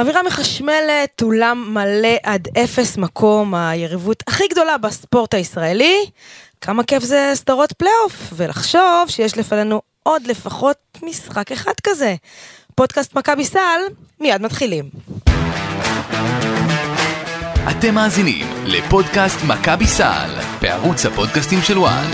אווירה מחשמלת, אולם מלא עד אפס מקום, היריבות הכי גדולה בספורט הישראלי. כמה כיף זה סדרות פלייאוף, ולחשוב שיש לפנינו עוד לפחות משחק אחד כזה. פודקאסט מכבי סל, מיד מתחילים. אתם מאזינים לפודקאסט מכבי סל בערוץ הפודקאסטים של וואן.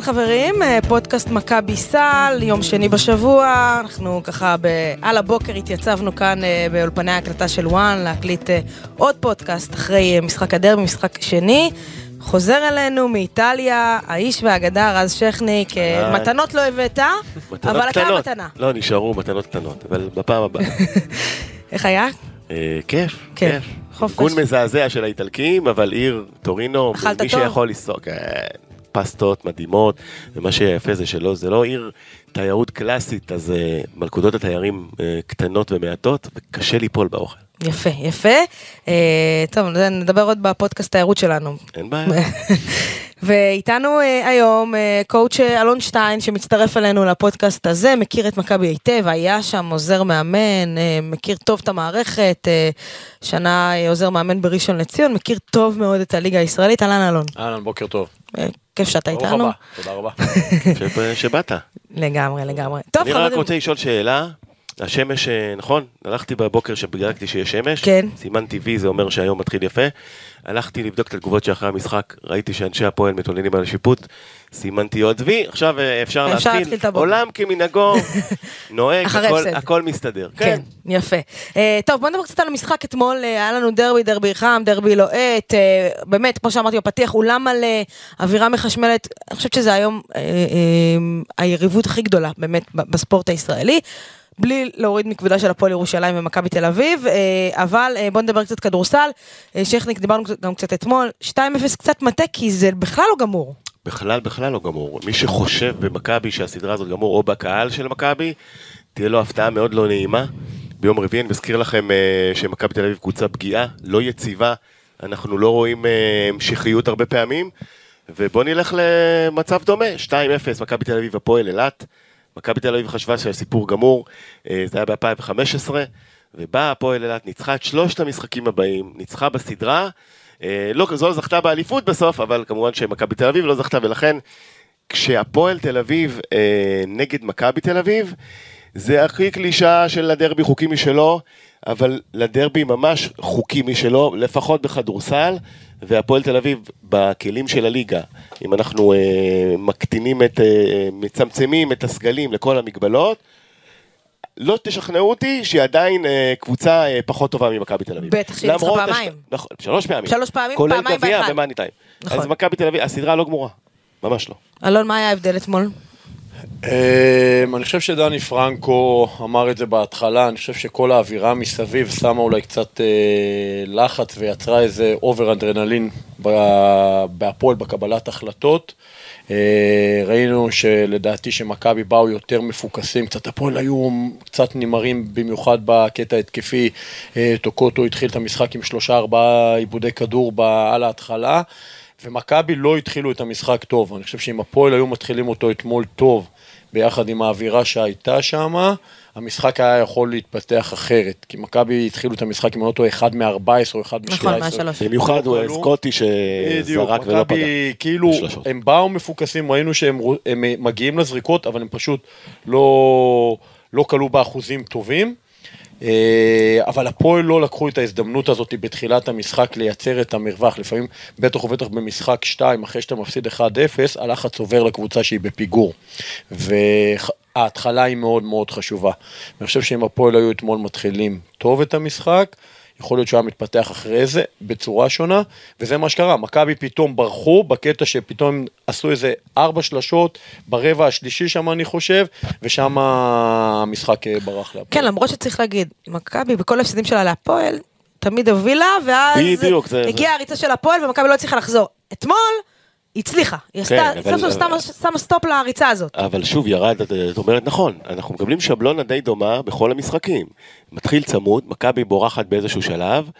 אהלן חברים, אה, פודקאסט מכבי סל, יום שני בשבוע, אנחנו ככה ב... על הבוקר התייצבנו כאן אה, באולפני ההקלטה של וואן להקליט אה, עוד פודקאסט אחרי משחק הדרבי, משחק שני. חוזר אלינו מאיטליה, האיש והאגדה רז שכניק, מתנות לא הבאת, אבל אתה מתנה. לא, נשארו מתנות קטנות, אבל בפעם הבאה. איך היה? כיף, כיף. חופש. גון מזעזע של האיטלקים, אבל עיר טורינו, מי שיכול לנסוע, כן. פסטות מדהימות, ומה שיפה זה שלא, זה לא עיר תיירות קלאסית, אז uh, מלכודות התיירים uh, קטנות ומעטות, וקשה ליפול באוכל. יפה, יפה. Uh, טוב, נדבר עוד בפודקאסט תיירות שלנו. אין בעיה. ואיתנו uh, היום uh, קואוצ' אלון שטיין שמצטרף אלינו לפודקאסט הזה, מכיר את מכבי היטב, היה שם עוזר מאמן, uh, מכיר טוב את המערכת, uh, שנה uh, עוזר מאמן בראשון לציון, מכיר טוב מאוד את הליגה הישראלית, אהלן אלון. אהלן, בוקר טוב. כיף שאתה איתנו. ברוך הבא, תודה רבה. שבאת. לגמרי, לגמרי. טוב, חברים. אני רק רוצה לשאול שאלה. השמש, נכון? הלכתי בבוקר שבדקתי שיש שמש. כן. סימנתי וי, זה אומר שהיום מתחיל יפה. הלכתי לבדוק את התגובות שאחרי המשחק, ראיתי שאנשי הפועל מתעוננים על השיפוט, סימנתי עוד וי, עכשיו אה, אפשר להתחיל, עולם כמנהגו, נוהג, הכל, הכל מסתדר. כן, כן יפה. Uh, טוב, בוא נדבר קצת על המשחק אתמול, uh, היה לנו דרבי, דרבי חם, דרבי לוהט, uh, באמת, כמו שאמרתי בפתיח, אולם מלא, אווירה מחשמלת, אני חושבת שזה היום uh, uh, היריבות הכי גדולה, באמת, בספורט הישראלי. בלי להוריד מכבודה של הפועל ירושלים ומכבי תל אביב, אה, אבל אה, בואו נדבר קצת כדורסל. אה, שכניק, דיברנו גם קצת אתמול, 2-0 קצת מטה, כי זה בכלל לא גמור. בכלל, בכלל לא גמור. מי שחושב במכבי שהסדרה הזאת גמור, או בקהל של מכבי, תהיה לו הפתעה מאוד לא נעימה. ביום רביעי אני מזכיר לכם שמכבי תל אביב קבוצה פגיעה, לא יציבה, אנחנו לא רואים המשכיות הרבה פעמים, ובואו נלך למצב דומה, 2-0, מכבי תל אביב, הפועל אילת. מכבי תל אביב חשבה שהסיפור גמור, אה, זה היה ב-2015, ובאה הפועל אילת, ניצחה את שלושת המשחקים הבאים, ניצחה בסדרה, אה, לא, זו לא זכתה באליפות בסוף, אבל כמובן שמכבי תל אביב לא זכתה, ולכן כשהפועל תל אביב אה, נגד מכבי תל אביב, זה הכי קלישה של הדרבי חוקי משלו, אבל לדרבי ממש חוקי משלו, לפחות בכדורסל, והפועל תל אביב בכלים של הליגה, אם אנחנו אה, מקטינים את, אה, מצמצמים את הסגלים לכל המגבלות, לא תשכנעו אותי שהיא עדיין אה, קבוצה אה, פחות טובה ממכבי תל אביב. בטח, שהיא ניצחה פעמיים. נכון, שלוש פעמים. שלוש פעמים, פעמיים באחד. כולל גביע ו money time. נכון. אז מכבי תל אביב, הסדרה לא גמורה, ממש לא. אלון, מה היה ההבדל אתמול? אמ, אני חושב שדני פרנקו אמר את זה בהתחלה, אני חושב שכל האווירה מסביב שמה אולי קצת אה, לחץ ויצרה איזה over אדרנלין בהפועל בקבלת החלטות. אה, ראינו שלדעתי שמכבי באו יותר מפוקסים, קצת הפועל היו קצת נמהרים במיוחד בקטע התקפי, אה, טוקוטו התחיל את המשחק עם שלושה ארבעה עיבודי כדור על ההתחלה. ומכבי לא התחילו את המשחק טוב, אני חושב שאם הפועל היו מתחילים אותו אתמול טוב, ביחד עם האווירה שהייתה שם, המשחק היה יכול להתפתח אחרת, כי מכבי התחילו את המשחק עם אותו אחד מ-14 או אחד מ-17. נכון, מהשלוש. במיוחד הוא סקוטי שזרק ולא פגע. מכבי, כאילו, הם באו מפוקסים, ראינו שהם מגיעים לזריקות, אבל הם פשוט לא, לא כלו באחוזים טובים. אה, אבל הפועל לא לקחו את ההזדמנות הזאת בתחילת המשחק לייצר את המרווח. לפעמים, בטח ובטח במשחק 2, אחרי שאתה מפסיד 1-0, הלחץ עובר לקבוצה שהיא בפיגור. וההתחלה היא מאוד מאוד חשובה. אני חושב שאם הפועל היו אתמול מתחילים טוב את המשחק, יכול להיות שהוא היה מתפתח אחרי זה בצורה שונה, וזה מה שקרה, מכבי פתאום ברחו בקטע שפתאום עשו איזה ארבע שלשות ברבע השלישי שם אני חושב, ושם המשחק אה, ברח להפועל. כן, למרות שצריך להגיד, מכבי בכל ההפסדים שלה להפועל, תמיד הובילה, ואז בדיוק, הגיעה הריצה של הפועל ומכבי לא הצליחה לחזור. אתמול, היא הצליחה, היא עשתה, כן, סוף סוף שמה סטופ לריצה הזאת. אבל שוב ירד, את אומרת נכון, אנחנו מקבלים שבלונה די דומה בכל המשחקים. מתחיל צמוד, מכבי בורחת באיזשהו שלב,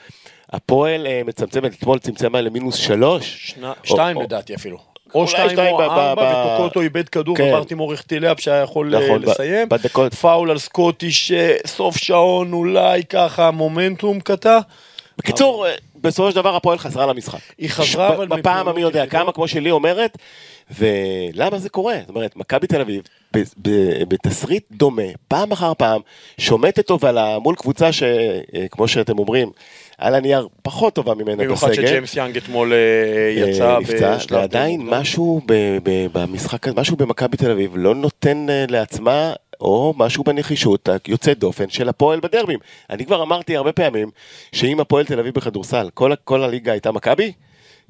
הפועל אה, מצמצמת, אתמול צמצמה למינוס שלוש. שתיים לדעתי אפילו. או שתיים או ארבע, וטוקוטו איבד כדור, כן. וברטימור החטילאפ שהיה יכול אה, נכון, לסיים. בדקות. פאול על סקוטי שסוף שעון אולי ככה מומנטום קטע. בקיצור, אה, בסופו של דבר הפועל חזרה למשחק. היא חזרה, אבל בפעם המי יודע. כמה, כמו שלי אומרת, ולמה זה קורה? זאת אומרת, מכבי תל אביב, בתסריט דומה, פעם אחר פעם, שומטת הובלה מול קבוצה שכמו שאתם אומרים, על הנייר פחות טובה ממנה במיוחד בסגל. שג'יימס יאנג אתמול אה, אה, יצא בשלב ועדיין. משהו במשחק, משהו במכבי תל אביב לא נותן אה, לעצמה, או משהו בנחישות היוצאת דופן של הפועל בדרבים. אני כבר אמרתי הרבה פעמים, שאם הפועל תל אביב בכדורסל, כל, כל הליגה הייתה מכבי,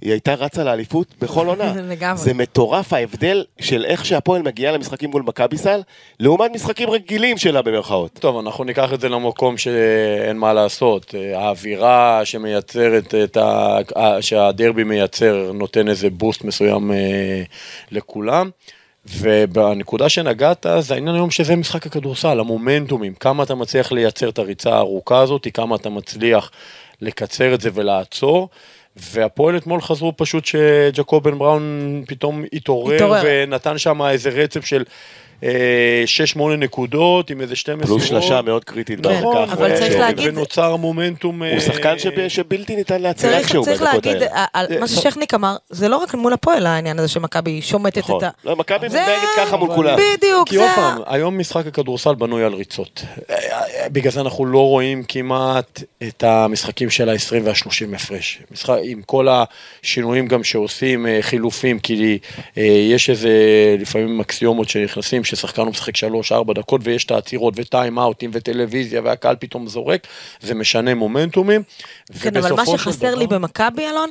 היא הייתה רצה לאליפות בכל עונה. לגמרי. זה מטורף ההבדל של איך שהפועל מגיעה למשחקים מול מכבי סל, לעומת משחקים רגילים שלה במרכאות. טוב, אנחנו ניקח את זה למקום שאין מה לעשות. האווירה שמייצרת את ה... ה- שהדרבי מייצר נותן איזה בוסט מסוים אה, לכולם. ובנקודה שנגעת, זה העניין היום שזה משחק הכדורסל, המומנטומים, כמה אתה מצליח לייצר את הריצה הארוכה הזאת, כמה אתה מצליח לקצר את זה ולעצור. והפועל אתמול חזרו פשוט שג'קובן בראון פתאום התעורר, התעורר. ונתן שם איזה רצף של 6-8 נקודות עם איזה שתי מסירות. פלוס שלושה מאוד קריטית. דווקא אבל צריך ש- להגיד- ונוצר מומנטום. הוא אה, שחקן שב- שבלתי ניתן להצילה צריך, כשהוא צריך בדקות להגיד, האלה. ה- על- מה ששכניק אמר, זה לא רק מול הפועל העניין הזה שמכבי שומטת נכון. את ה... לא, מכבי זה- מתנהגת ככה מול כולם. בדיוק, כי זה... עוד פעם, היום משחק הכדורסל בנוי על ריצות. בגלל זה אנחנו לא רואים כמעט את המשחקים של ה-20 וה-30 הפרש. משחק, עם כל השינויים גם שעושים, אה, חילופים, כי אה, יש איזה לפעמים אקסיומות שנכנסים, ששחקן הוא משחק 3-4 דקות ויש את העצירות וטיים אאוטים וטלוויזיה והקהל פתאום זורק, זה משנה מומנטומים. כן, אבל מה שחסר לי דבר- במכבי, אלון,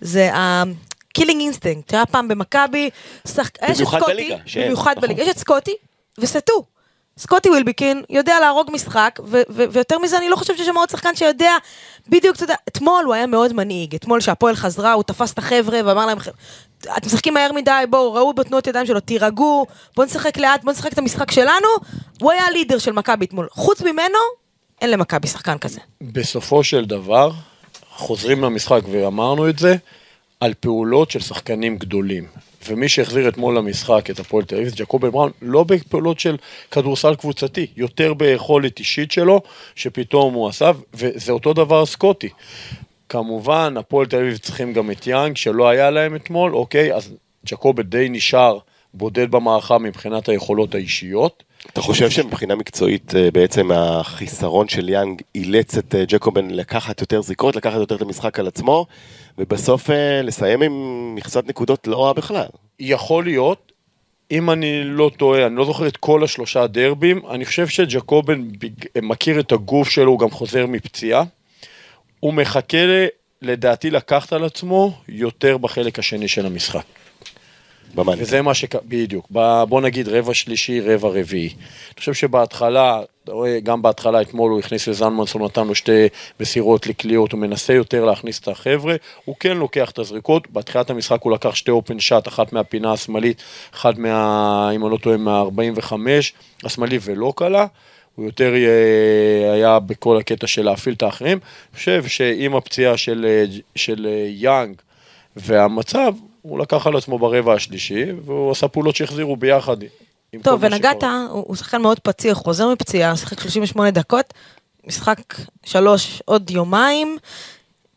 זה ה-killing instinct. שהיה פעם במכבי, שחק- יש את במיוחד סקוטי, בליגה, במיוחד נכון. בליגה, יש את סקוטי וסטו. סקוטי ווילביקין יודע להרוג משחק, ו- ו- ויותר מזה אני לא חושבת שיש שם עוד שחקן שיודע בדיוק, אתה יודע, אתמול הוא היה מאוד מנהיג, אתמול שהפועל חזרה, הוא תפס את החבר'ה ואמר להם, אתם משחקים מהר מדי, בואו, ראו בתנועות ידיים שלו, תירגעו, בואו נשחק לאט, בואו נשחק את המשחק שלנו, הוא היה הלידר של מכבי אתמול. חוץ ממנו, אין למכבי שחקן כזה. בסופו של דבר, חוזרים למשחק ואמרנו את זה, על פעולות של שחקנים גדולים. ומי שהחזיר אתמול למשחק את הפועל תל אביב, זה ג'קובל בראון, לא בפעולות של כדורסל קבוצתי, יותר ביכולת אישית שלו, שפתאום הוא עשה, וזה אותו דבר סקוטי. כמובן, הפועל תל אביב צריכים גם את יאנג, שלא היה להם אתמול, אוקיי, אז ג'קובל די נשאר בודד במערכה מבחינת היכולות האישיות. אתה חושב שמבחינה מקצועית אה, בעצם החיסרון של יאנג אילץ את אה, ג'קובן לקחת יותר זריקות, לקחת יותר את המשחק על עצמו, ובסוף אה, לסיים עם מכסת נקודות לא רעה בכלל. יכול להיות, אם אני לא טועה, אני לא זוכר את כל השלושה דרבים, אני חושב שג'קובן מכיר את הגוף שלו, הוא גם חוזר מפציעה. הוא מחכה, לדעתי, לקחת על עצמו יותר בחלק השני של המשחק. במאני. וזה מה ש... בדיוק. ב- בוא נגיד רבע שלישי, רבע רביעי. אני חושב שבהתחלה, אתה רואה, גם בהתחלה אתמול הוא הכניס לזלמנסון, נתן לו שתי מסירות לקליעות, הוא מנסה יותר להכניס את החבר'ה, הוא כן לוקח את הזריקות, בתחילת המשחק הוא לקח שתי אופן שאט, אחת מהפינה השמאלית, אחת מה... אם אני לא טועה, מה-45, השמאלי ולא קלה. הוא יותר אה, היה בכל הקטע של להפעיל את האחרים. אני חושב שעם הפציעה של, אה, של אה, יאנג והמצב, הוא לקח על עצמו ברבע השלישי, והוא עשה פעולות שהחזירו ביחד. טוב, ונגעת. הוא הוא שחקן מאוד פציע, חוזר מפציעה, שיחק 38 דקות, משחק שלוש עוד יומיים.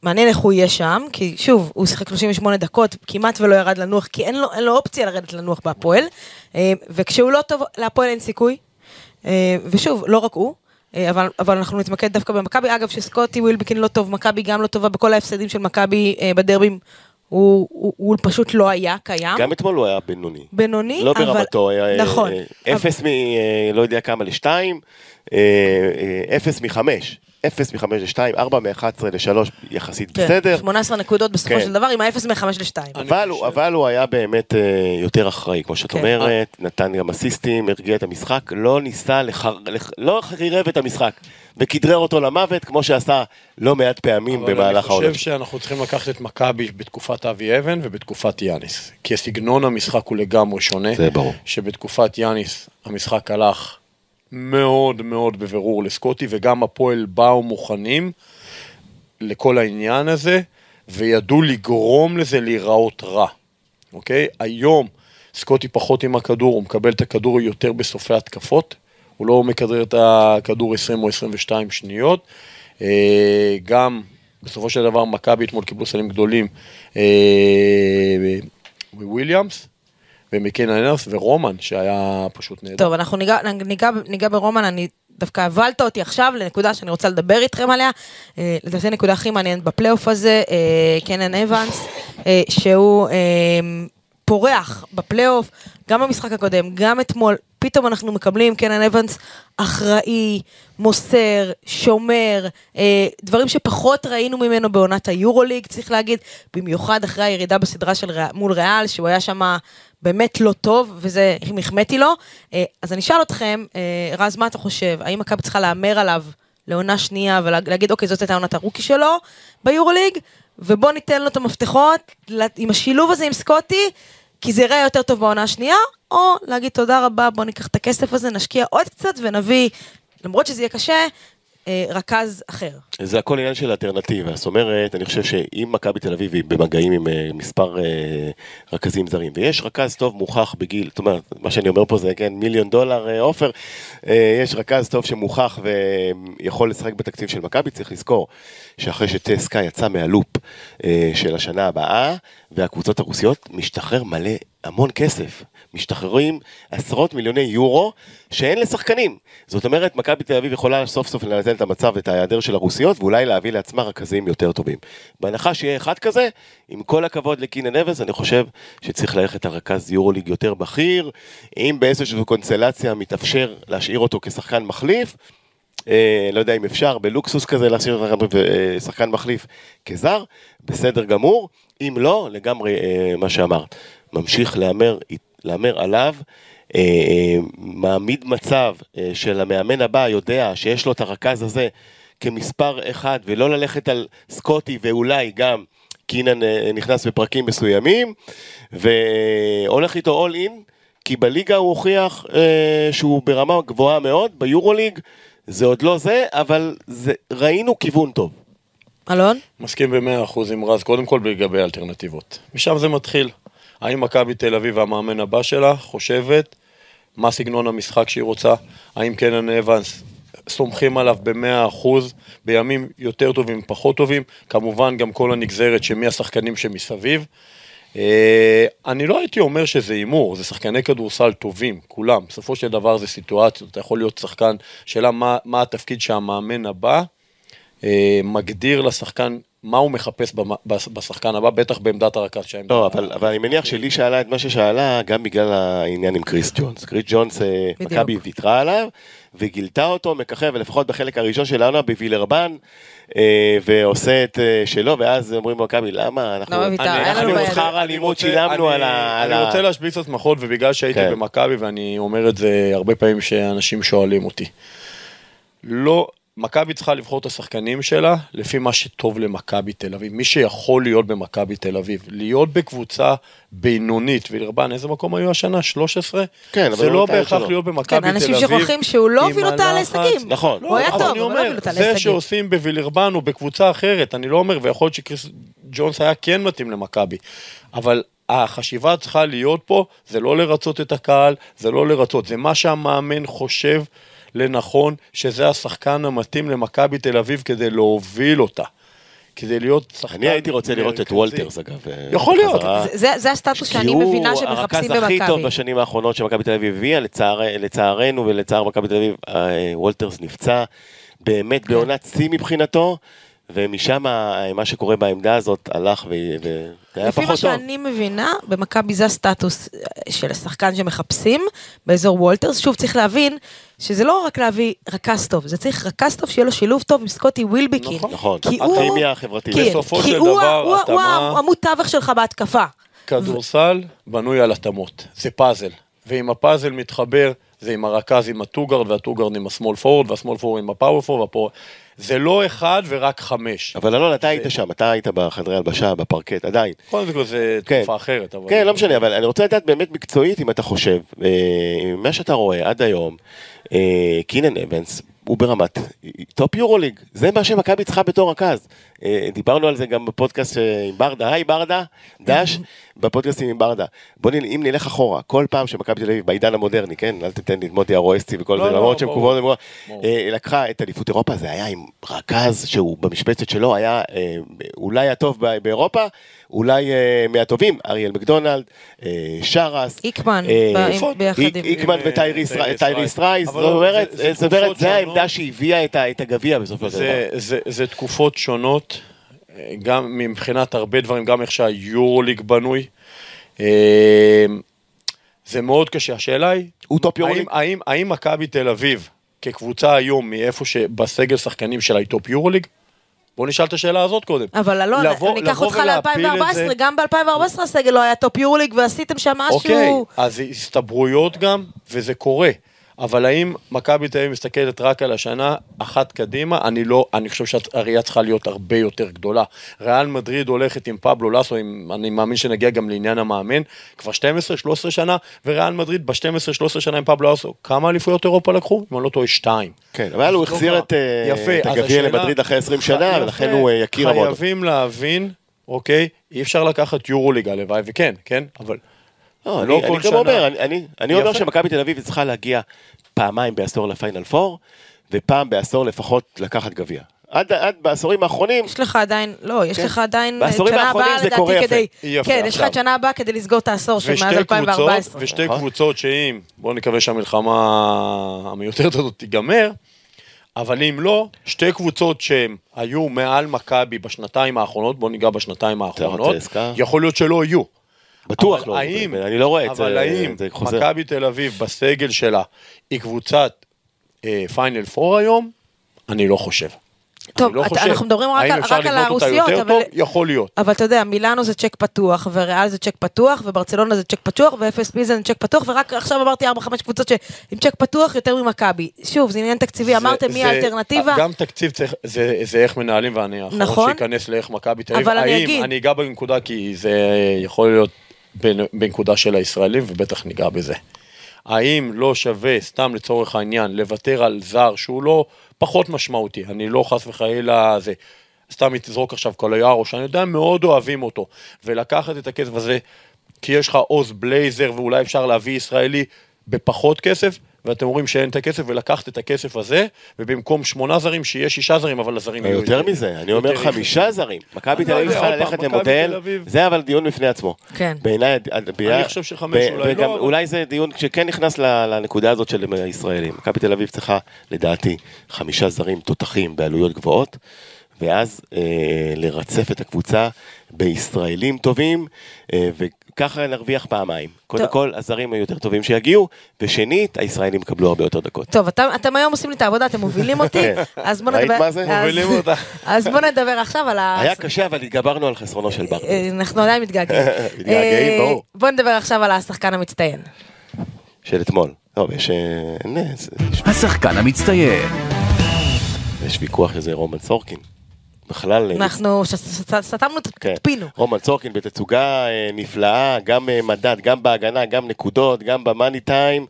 מעניין איך הוא יהיה שם, כי שוב, הוא שיחק 38 דקות, כמעט ולא ירד לנוח, כי אין לו, אין לו אופציה לרדת לנוח בהפועל. אה, וכשהוא לא טוב, להפועל אין סיכוי. אה, ושוב, לא רק הוא. אה, אבל, אבל אנחנו נתמקד דווקא במכבי. אגב, שסקוטי ווילבקין לא טוב, מכבי גם לא טובה, בכל ההפסדים של מכבי בדרבים, הוא, הוא, הוא פשוט לא היה קיים. גם אתמול הוא היה בינוני. בינוני, לא אבל... ברמתו, היה נכון. אה, אפס מ... אה, לא יודע כמה לשתיים, אה, אה, אפס מחמש, אפס מחמש לשתיים, ארבע מאחת-עשרה לשלוש, יחסית כן, בסדר. 18 נקודות בסופו כן. של דבר, עם ה-0 מ-5 ל-2. אבל, הוא, אבל הוא היה באמת אה, יותר אחראי, כמו שאת כן. אומרת, נתן גם אסיסטים, הרגיע את המשחק, לא ניסה, לחר, לח, לא חירב את המשחק, וכדרר אותו למוות, כמו שעשה לא מעט פעמים במהלך אבל העולם. אני חושב שאנחנו צריכים לקחת את מכבי בתקופת אבי אבן ובתקופת יאניס. כי סגנון המשחק הוא לגמרי שונה. זה ברור. שבתקופת יאניס המשחק הלך מאוד מאוד בבירור לסקוטי, וגם הפועל באו מוכנים. לכל העניין הזה, וידעו לגרום לזה להיראות רע, אוקיי? היום סקוטי פחות עם הכדור, הוא מקבל את הכדור יותר בסופי התקפות, הוא לא מכדרר את הכדור 20 או 22 שניות. אה, גם בסופו של דבר מכבי אתמול קיבלו סלים גדולים מוויליאמס. ומקיין אנרס ורומן, שהיה פשוט נהדר. טוב, אנחנו ניגע, ניגע, ניגע ברומן, אני דווקא הבלת אותי עכשיו לנקודה שאני רוצה לדבר איתכם עליה. אה, לדעתי הנקודה הכי מעניינת בפלייאוף הזה, אה, קנן אבנס, אה, שהוא פורח בפלייאוף, גם במשחק הקודם, גם אתמול, פתאום אנחנו מקבלים קנן אבנס אחראי, מוסר, שומר, אה, דברים שפחות ראינו ממנו בעונת היורוליג, צריך להגיד, במיוחד אחרי הירידה בסדרה של מול ריאל, שהוא היה שם באמת לא טוב, וזה, אם החמאתי לו. אה, אז אני אשאל אתכם, אה, רז, מה אתה חושב? האם מכבי צריכה להמר עליו לעונה שנייה ולהגיד, אוקיי, זאת הייתה עונת הרוקי שלו ביורוליג, ובוא ניתן לו את המפתחות, עם השילוב הזה עם סקוטי, כי זה יראה יותר טוב בעונה השנייה, או להגיד תודה רבה, בוא ניקח את הכסף הזה, נשקיע עוד קצת ונביא, למרות שזה יהיה קשה, רכז אחר. זה הכל עניין של אלטרנטיבה, זאת אומרת, אני חושב שאם מכבי תל אביב היא במגעים עם אה, מספר אה, רכזים זרים, ויש רכז טוב מוכח בגיל, זאת אומרת, מה שאני אומר פה זה, כן, מיליון דולר, עופר, יש רכז טוב שמוכח ויכול לשחק בתקציב של מכבי, צריך לזכור שאחרי שטסקה יצא מהלופ של השנה הבאה, והקבוצות הרוסיות, משתחרר מלא, המון כסף. משתחררים עשרות מיליוני יורו שאין לשחקנים. זאת אומרת, מכבי תל אביב יכולה סוף סוף לנצל את המצב ואת ההיעדר של הרוסיות, ואולי להביא לעצמה רכזים יותר טובים. בהנחה שיהיה אחד כזה, עם כל הכבוד לקינן אבנס, אני חושב שצריך ללכת על רכז יורוליג יותר בכיר, אם באיזושהי קונסטלציה מתאפשר להשאיר אותו כשחקן מחליף, אה, לא יודע אם אפשר, בלוקסוס כזה להשאיר אה, שחקן מחליף כזר, בסדר גמור, אם לא, לגמרי אה, מה שאמרת. ממשיך להמר להמר עליו, אה, אה, מעמיד מצב אה, של המאמן הבא יודע שיש לו את הרכז הזה כמספר אחד, ולא ללכת על סקוטי ואולי גם קינן נכנס בפרקים מסוימים, והולך איתו אול אין, כי בליגה הוא הוכיח שהוא ברמה גבוהה מאוד, ביורוליג זה עוד לא זה, אבל זה, ראינו כיוון טוב. אלון? מסכים במאה אחוז עם רז, קודם כל לגבי אלטרנטיבות. משם זה מתחיל. האם מכבי תל אביב והמאמן הבא שלה חושבת מה סגנון המשחק שהיא רוצה? האם קנן אבנס סומכים עליו במאה אחוז בימים יותר טובים, פחות טובים? כמובן גם כל הנגזרת שמי השחקנים שמסביב. אה, אני לא הייתי אומר שזה הימור, זה שחקני כדורסל טובים, כולם. בסופו של דבר זה סיטואציות, אתה יכול להיות שחקן, שאלה מה, מה התפקיד שהמאמן הבא אה, מגדיר לשחקן מה הוא מחפש בשחקן הבא, בטח בעמדת הרכז שלהם. לא, אבל, אבל אני מניח שלי שאלה את מה ששאלה, גם בגלל העניין עם קריס ג'ונס. קריס ג'ונס, אה, מכבי ויתרה עליו, וגילתה אותו, מככב, ולפחות בחלק הראשון של העונה בווילרבן, אה, ועושה את אה, שלו, ואז אומרים במכבי, למה? אנחנו לא את שכר הלימוד שילמנו על ה... אני רוצה להשבית את מחול, ובגלל שהייתי כן. במכבי, ואני אומר את זה הרבה פעמים שאנשים שואלים אותי. לא, מכבי צריכה לבחור את השחקנים שלה לפי מה שטוב למכבי תל אביב. מי שיכול להיות במכבי תל אביב. להיות בקבוצה בינונית, וילרבן, איזה מקום היו השנה? 13? כן, זה לא בהכרח להיות במכבי כן, תל אביב. כן, אנשים שוכחים שהוא לא הוביל אותה להישגים. נכון. הוא היה טוב, אבל אני אומר, זה שעושים בווילרבן הוא בקבוצה אחרת, אני לא אומר, ויכול להיות שקריס ג'ונס היה כן מתאים למכבי, אבל החשיבה צריכה להיות פה, זה לא לרצות את הקהל, זה לא לרצות, זה מה שהמאמן חושב. לנכון שזה השחקן המתאים למכבי תל אביב כדי להוביל אותה. כדי להיות שחקן אני הייתי רוצה לראות את וולטרס אגב. אה, יכול להיות. זה הסטטוס שאני מבינה שמחפשים במכבי. הרכז הכי טוב בשנים האחרונות שמכבי תל אביב הביאה, לצערנו ולצער מכבי תל אביב, אה, וולטרס נפצע. באמת כן. בעונת שיא מבחינתו. ומשם מה שקורה בעמדה הזאת הלך וזה היה פחות טוב. לפי מה שאני מבינה, במכבי זה הסטטוס של השחקן שמחפשים באזור וולטרס. שוב, צריך להבין שזה לא רק להביא רכז טוב, זה צריך רכז טוב שיהיה לו שילוב טוב עם סקוטי ווילבקין. נכון, נכון. הכימיה החברתית. כן, בסופו של דבר, הוא, התאמה... הוא עמוד תווך שלך בהתקפה. כדורסל בנוי על התאמות, זה פאזל. ואם הפאזל מתחבר, זה עם הרכז עם הטוגרד, והטוגרד עם השמאל פורד, והשמאל פורד עם הפאוור פורד, והפורד. זה לא אחד ורק חמש. אבל אלון, אתה היית שם, אתה היית בחדרי הלבשה, בפרקט, עדיין. קודם כל זה כן. תקופה אחרת. כן, לא משנה, אבל אני רוצה לדעת באמת מקצועית, אם אתה חושב, אה, מה שאתה רואה עד היום, אה, קינן אבנס, הוא ברמת top יורוליג, זה מה שמכבי צריכה בתור רכז. אה, דיברנו על זה גם בפודקאסט אה, עם ברדה, היי ברדה, דש, בפודקאסטים עם ברדה. בוא נ... אם נלך אחורה, כל פעם שמכבי תל אביב, בעידן המודרני, כן, אל תתן לי את מוטי ארואסטי וכל לא, זה, לא, למרות שהם. קובעות, ברור. לקחה את אליפות אירופה, זה היה עם רכז שהוא במשבצת שלו היה אה, אולי הטוב באירופה, אולי אה, מהטובים, אריאל מקדונלד, אה, שארפ. איקמן, אה, ב- ביחד איק- עם... איקמן אה, וטייריס טייריס טייריס רייס. זאת אומרת, זה- זה זאת אומרת, זה העמדה. שהביאה את את הגביע בסופו של דבר. זה, זה, זה תקופות שונות, אה, גם מבחינת הרבה דברים, גם איך שהיורוליג בנוי. אה, זה מאוד קשה, השאלה היא, הוא top האם, יורוליג? האם, האם מכבי תל אביב, כקבוצה היום, מאיפה שבסגל שחקנים שלה היא top יורוליג? בוא נשאל את השאלה הזאת קודם. אבל אלון, לבוא- אני אקח אותך ולהפיל את ל-2014, זה- גם ב-2014 הסגל לא היה top יורוליג ועשיתם שם אוקיי, משהו... אז זה הסתברויות גם, וזה קורה. אבל האם מכבי תל אביב מסתכלת רק על השנה אחת קדימה? אני לא, אני חושב שהראייה צריכה להיות הרבה יותר גדולה. ריאל מדריד הולכת עם פבלו לסו, עם, אני מאמין שנגיע גם לעניין המאמן, כבר 12-13 שנה, וריאל מדריד ב-12-13 שנה עם פבלו לסו, כמה אליפויות אירופה לקחו? אם אני לא טועה, שתיים. כן, אבל הוא לא החזיר. את אה, את הגביע למדריד אחרי 20 שנה, ולכן הוא אה, יכיר המון. חייבים להבין, אוקיי, אי אפשר לקחת יורוליג, הלוואי וכן, כן? אבל... לא, לא אני, כל אני גם שנה. אומר, אני, אני, אני אומר. שמכבי תל אביב צריכה להגיע פעמיים בעשור לפיינל פור, ופעם בעשור לפחות לקחת גביע. עד, עד בעשורים האחרונים, יש לך עדיין, לא, יש כן. לך עדיין בעשורים שנה הבאה לדעתי. כדי, יפה, כן, יש לך את. שנה הבאה כדי לסגור את העשור של מאז ושתי קבוצות, 2014. ושתי נכון. קבוצות שאם, בואו נקווה שהמלחמה המיותרת הזאת תיגמר, אבל אם לא, שתי קבוצות שהן היו מעל מכבי בשנתיים האחרונות, בואו ניגע בשנתיים האחרונות. יכול להיות שלא יהיו. בטוח לא, האם, אני לא רואה את זה, אבל האם זה. מכבי תל אביב בסגל שלה היא קבוצת אה, פיינל פור היום? אני לא חושב. טוב, לא חושב. אנחנו מדברים רק האם על- רק על הרוסיות, אבל- טוב? יכול להיות. אבל אתה יודע, מילאנו זה צ'ק פתוח, וריאל זה צ'ק פתוח, וברצלונה זה צ'ק פתוח, ואפס זה צ'ק פתוח, ורק עכשיו אמרתי 4-5 קבוצות שעם צ'ק פתוח יותר ממכבי. שוב, זה עניין תקציבי, אמרתם מי זה- האלטרנטיבה. גם תקציב צריך, זה, זה איך מנהלים, ואני האחרון נכון. שייכנס לאיך מכבי תל אביב. אבל אני האם- אגיד- אני אגע בנקודה, כי זה יכול להיות בנקודה של הישראלים, ובטח ניגע בזה. האם לא שווה, סתם לצורך העניין, לוותר על זר שהוא לא פחות משמעותי, אני לא חס וחלילה זה, סתם תזרוק עכשיו קולויארו, שאני יודע, מאוד אוהבים אותו, ולקחת את הכסף הזה, כי יש לך עוז בלייזר, ואולי אפשר להביא ישראלי בפחות כסף, ואתם אומרים שאין את הכסף, ולקחת את הכסף הזה, ובמקום שמונה זרים, שיהיה שישה זרים, אבל הזרים יהיו יותר מזה, אני אומר חמישה זרים. מכבי אני תל לא אביב צריכה ללכת מכבי למודל. זה אבל דיון בפני עצמו. כן. בעיניי, אני חושב שחמש אולי וגם לא, אולי זה דיון שכן נכנס ל- לנקודה הזאת של הישראלים. מכבי תל אביב צריכה, לדעתי, חמישה זרים תותחים בעלויות גבוהות, ואז אה, לרצף את הקבוצה בישראלים טובים, אה, וככה נרוויח פעמיים. קודם. כל, הזרים היותר טובים שיגיעו, ושנית, הישראלים יקבלו הרבה יותר דקות. טוב, אתם, אתם היום עושים לי את העבודה, אתם מובילים אותי, כן. אז בוא ראית נדבר... מה זה? אז- מובילים אותה. אז בוא נדבר עכשיו על ה... היה קשה, אבל התגברנו על חסרונו של ברדה. אה, אנחנו עדיין מתגעגעים. מתגעגעים, אה, ברור. בוא נדבר עכשיו על השחקן המצטיין. של אתמול. טוב, יש, אה, יש- השחקן המצטיין. יש ויכוח איזה רומן סורקין. בכלל, אה, אנחנו סתמנו את כן. פינו. רומן סורקין בתצוגה אה, נפלאה, גם אה, מדד, גם בהגנה, גם נקודות, גם במאני טיים.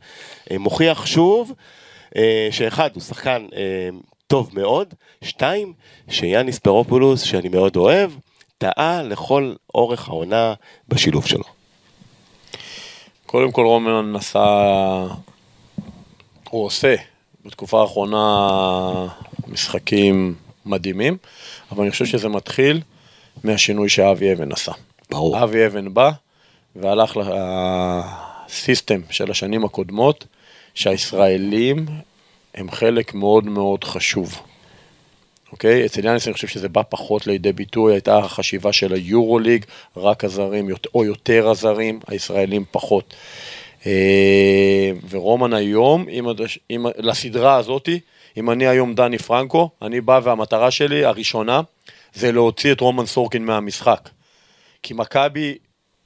מוכיח שוב שאחד, הוא שחקן טוב מאוד, שתיים, שיאניס פרופולוס, שאני מאוד אוהב, טעה לכל אורך העונה בשילוב שלו. קודם כל רומן נסע, הוא עושה בתקופה האחרונה משחקים מדהימים, אבל אני חושב שזה מתחיל מהשינוי שאבי אבן עשה. ברור. אבי אבן בא והלך לסיסטם של השנים הקודמות, שהישראלים הם חלק מאוד מאוד חשוב. אוקיי? אצל יאניס אני חושב שזה בא פחות לידי ביטוי, הייתה החשיבה של היורוליג, רק הזרים או יותר הזרים, הישראלים פחות. אה, ורומן היום, עם, הדש- עם, לסדרה הזאתי, אם אני היום דני פרנקו, אני בא והמטרה שלי, הראשונה, זה להוציא את רומן סורקין מהמשחק. כי מכבי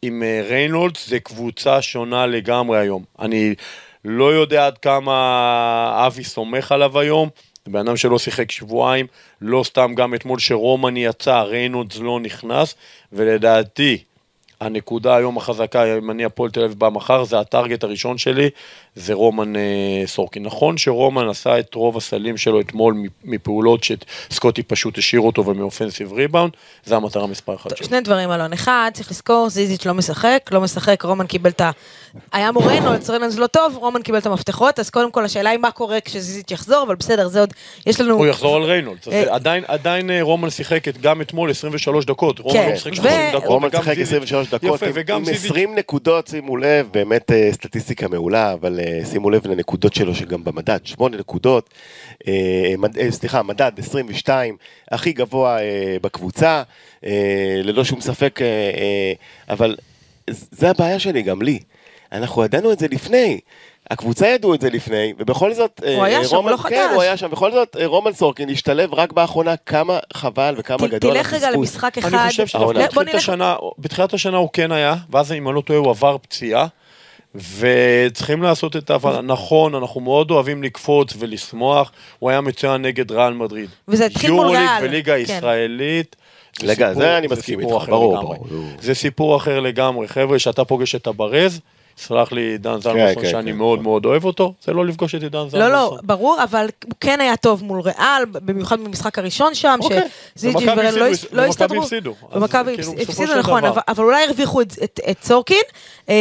עם אה, ריינולדס זה קבוצה שונה לגמרי היום. אני לא יודע עד כמה אבי סומך עליו היום, זה בן אדם שלא שיחק שבועיים, לא סתם גם אתמול שרומן יצא, ריינולדס לא נכנס, ולדעתי הנקודה היום החזקה, אם אני הפועל תל אביב בא מחר, זה ה target הראשון שלי, זה רומן אה, סורקין. נכון שרומן עשה את רוב הסלים שלו אתמול מפעולות שסקוטי פשוט השאיר אותו ומ offensive rebound, זה המטרה מספר אחת שלו. שני דברים אלון, אחד, צריך לזכור, זיזיץ' לא משחק, לא משחק, רומן קיבל את ה... היה מורנו, לצרנן זה לא טוב, רומן קיבל את המפתחות, אז קודם כל השאלה היא מה קורה כשזיזיץ' יחזור, אבל בסדר, זה עוד, יש לנו... הוא יחזור על ריינולדס, אה, עדיין, עדיין אה, רומן שיחק גם אתמול 23 דקות, רומן כן, שיחק ו- 30 דקות, רומן שיחק זיזיץ'. 23 דקות, יפה, עם- וגם עם זיזיץ'. 20 נקודות, שימו לב, באמת אה, סטטיסטיקה מעולה, אבל שימו לב לנקודות שלו שגם במדד, 8 נקודות, אה, מד- אה, סליחה, מדד 22, הכי גבוה אה, בקבוצה, ללא שום ספק, אבל זה הבעיה שלי, גם לי. אנחנו ידענו את זה לפני. הקבוצה ידעו את זה לפני, ובכל זאת, הוא היה שם, לא כן, חדש. הוא היה שם, בכל זאת, רומן סורקין השתלב רק באחרונה, כמה חבל וכמה גדול תלך רגע. למשחק אחד. אני חושב העונה. שדווקא בוא בתחילת נלך- השנה, בתחילת השנה הוא כן היה, ואז אם אני לא טועה הוא עבר פציעה. וצריכים לעשות את ההבנה, נכון, אנחנו מאוד אוהבים לקפוץ ולשמוח, הוא היה מצוין נגד ריאל מדריד. וזה התחיל מול יורוליג ריאל, וליגה כן. ישראלית. לגמרי, סיפור- זה אני מסכים סיפור איתך, אחר ברור, לגמרי. ברור. זה סיפור אחר לגמרי, חבר'ה, שאתה פוגש את הברז, סלח לי דן זלמנסון כן, שאני כן. מאוד מאוד אוהב אותו, זה לא לפגוש את עידן זלמנסון. לא, לא, ברור, אבל הוא כן היה טוב מול ריאל, במיוחד במשחק הראשון שם, אוקיי, שזיג'י ורן לא הפסידו, לא ומכבי הסתדרו. הפסידו. אז ומכבי כאילו, הפסידו, נכון, דבר. אבל- אבל אולי הרוויחו את- את את סורקין, אמ,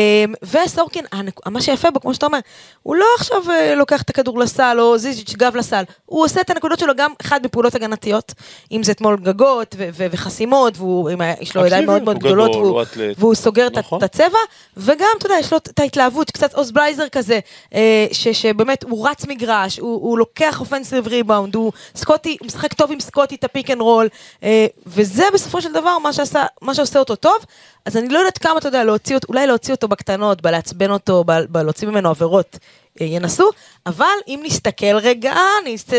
וסורקין, הנק- מה שיפה בו, כמו שאתה אומר, הוא לא עכשיו אה, לוקח את הכדור לסל, או זיז'יץ' גב לסל, הוא עושה את הנקודות שלו גם, אחד, בפעולות הגנתיות, אם זה אתמול גגות ו- ו- וחסימות, והוא, עם ה- יש לו ידיים מאוד מאוד גדולות, גדול, והוא- סוגר נכון. את הצבע, וגם, אתה יודע, יש לו את ההתלהבות, קצת אוס בלייזר כזה, אה, ש- שבאמת, הוא רץ מגרש, הוא הוא לוקח offensive rebound, הוא סקוטי, הוא משחק טוב עם סקוטי את ה pick and roll, אה, וזה בסופו של דבר מה שעשה- מה שעושה אותו טוב, אז אני לא יודעת כמה, אתה יודע, להוציא אולי להוציא אותו בקטנות, בלעצבן אותו, בלהוציא ממנו עבירות. אה, ינסו, אבל אם נסתכל רגע,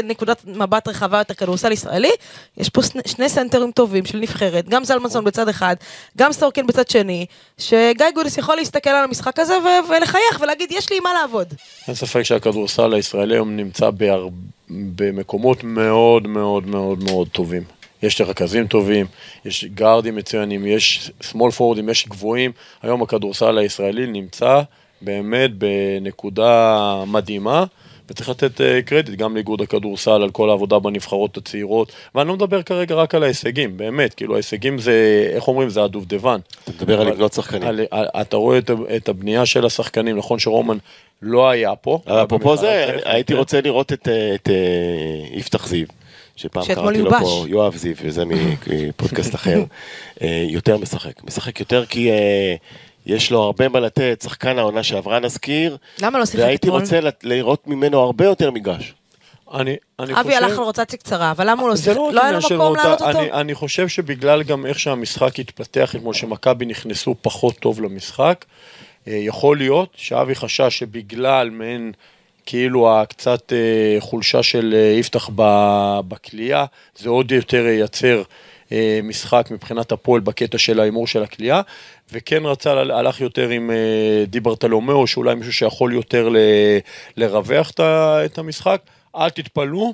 נקודת מבט רחבה יותר כדורסל ישראלי, יש פה שני סנטרים טובים של נבחרת, גם זלמנסון בצד אחד, גם סורקין בצד שני, שגיא גודס יכול להסתכל על המשחק הזה ו- ולחייך ולהגיד, יש לי עם מה לעבוד. אין ספק שהכדורסל הישראלי היום נמצא בהר... במקומות מאוד מאוד מאוד מאוד טובים. יש רכזים טובים, יש גארדים מצוינים, יש שמאל פורדים, יש גבוהים. היום הכדורסל הישראלי נמצא באמת בנקודה מדהימה. וצריך לתת אה, קרדיט גם לאיגוד הכדורסל על כל העבודה בנבחרות הצעירות, ואני לא מדבר כרגע רק על ההישגים, באמת, כאילו ההישגים זה, איך אומרים, זה הדובדבן. אתה מדבר על לבנות שחקנים. על, על, אתה רואה את, את הבנייה של השחקנים, נכון שרומן לא היה פה. אפרופו זה, אחרת, הייתי כן. רוצה לראות את, אה, את אה, יפתח זיו, שפעם קראתי לו יובש. פה יואב זיו, וזה מפודקאסט אחר, יותר משחק. משחק יותר כי יש לו הרבה מה לתת, שחקן העונה שעברה נזכיר, למה לא שיחק והייתי אתמול? רוצה לת- לראות ממנו הרבה יותר מגרש. אני, אני אבי הלך על רוטציה קצרה, אבל למה הוא לא שיחק? לא לא היה לו מקום רוטה, להעלות אותו? אני, אני חושב שבגלל גם איך שהמשחק התפתח, כמו שמכבי נכנסו פחות טוב למשחק, אה, יכול להיות שאבי חשש שבגלל מעין כאילו הקצת אה, חולשה של אה, יפתח ב- בכלייה, זה עוד יותר ייצר משחק מבחינת הפועל בקטע של ההימור של הכלייה, וכן רצה, הלך יותר עם אה, דיברטלומיאו, שאולי מישהו שיכול יותר ל- לרווח את המשחק. אל תתפלאו,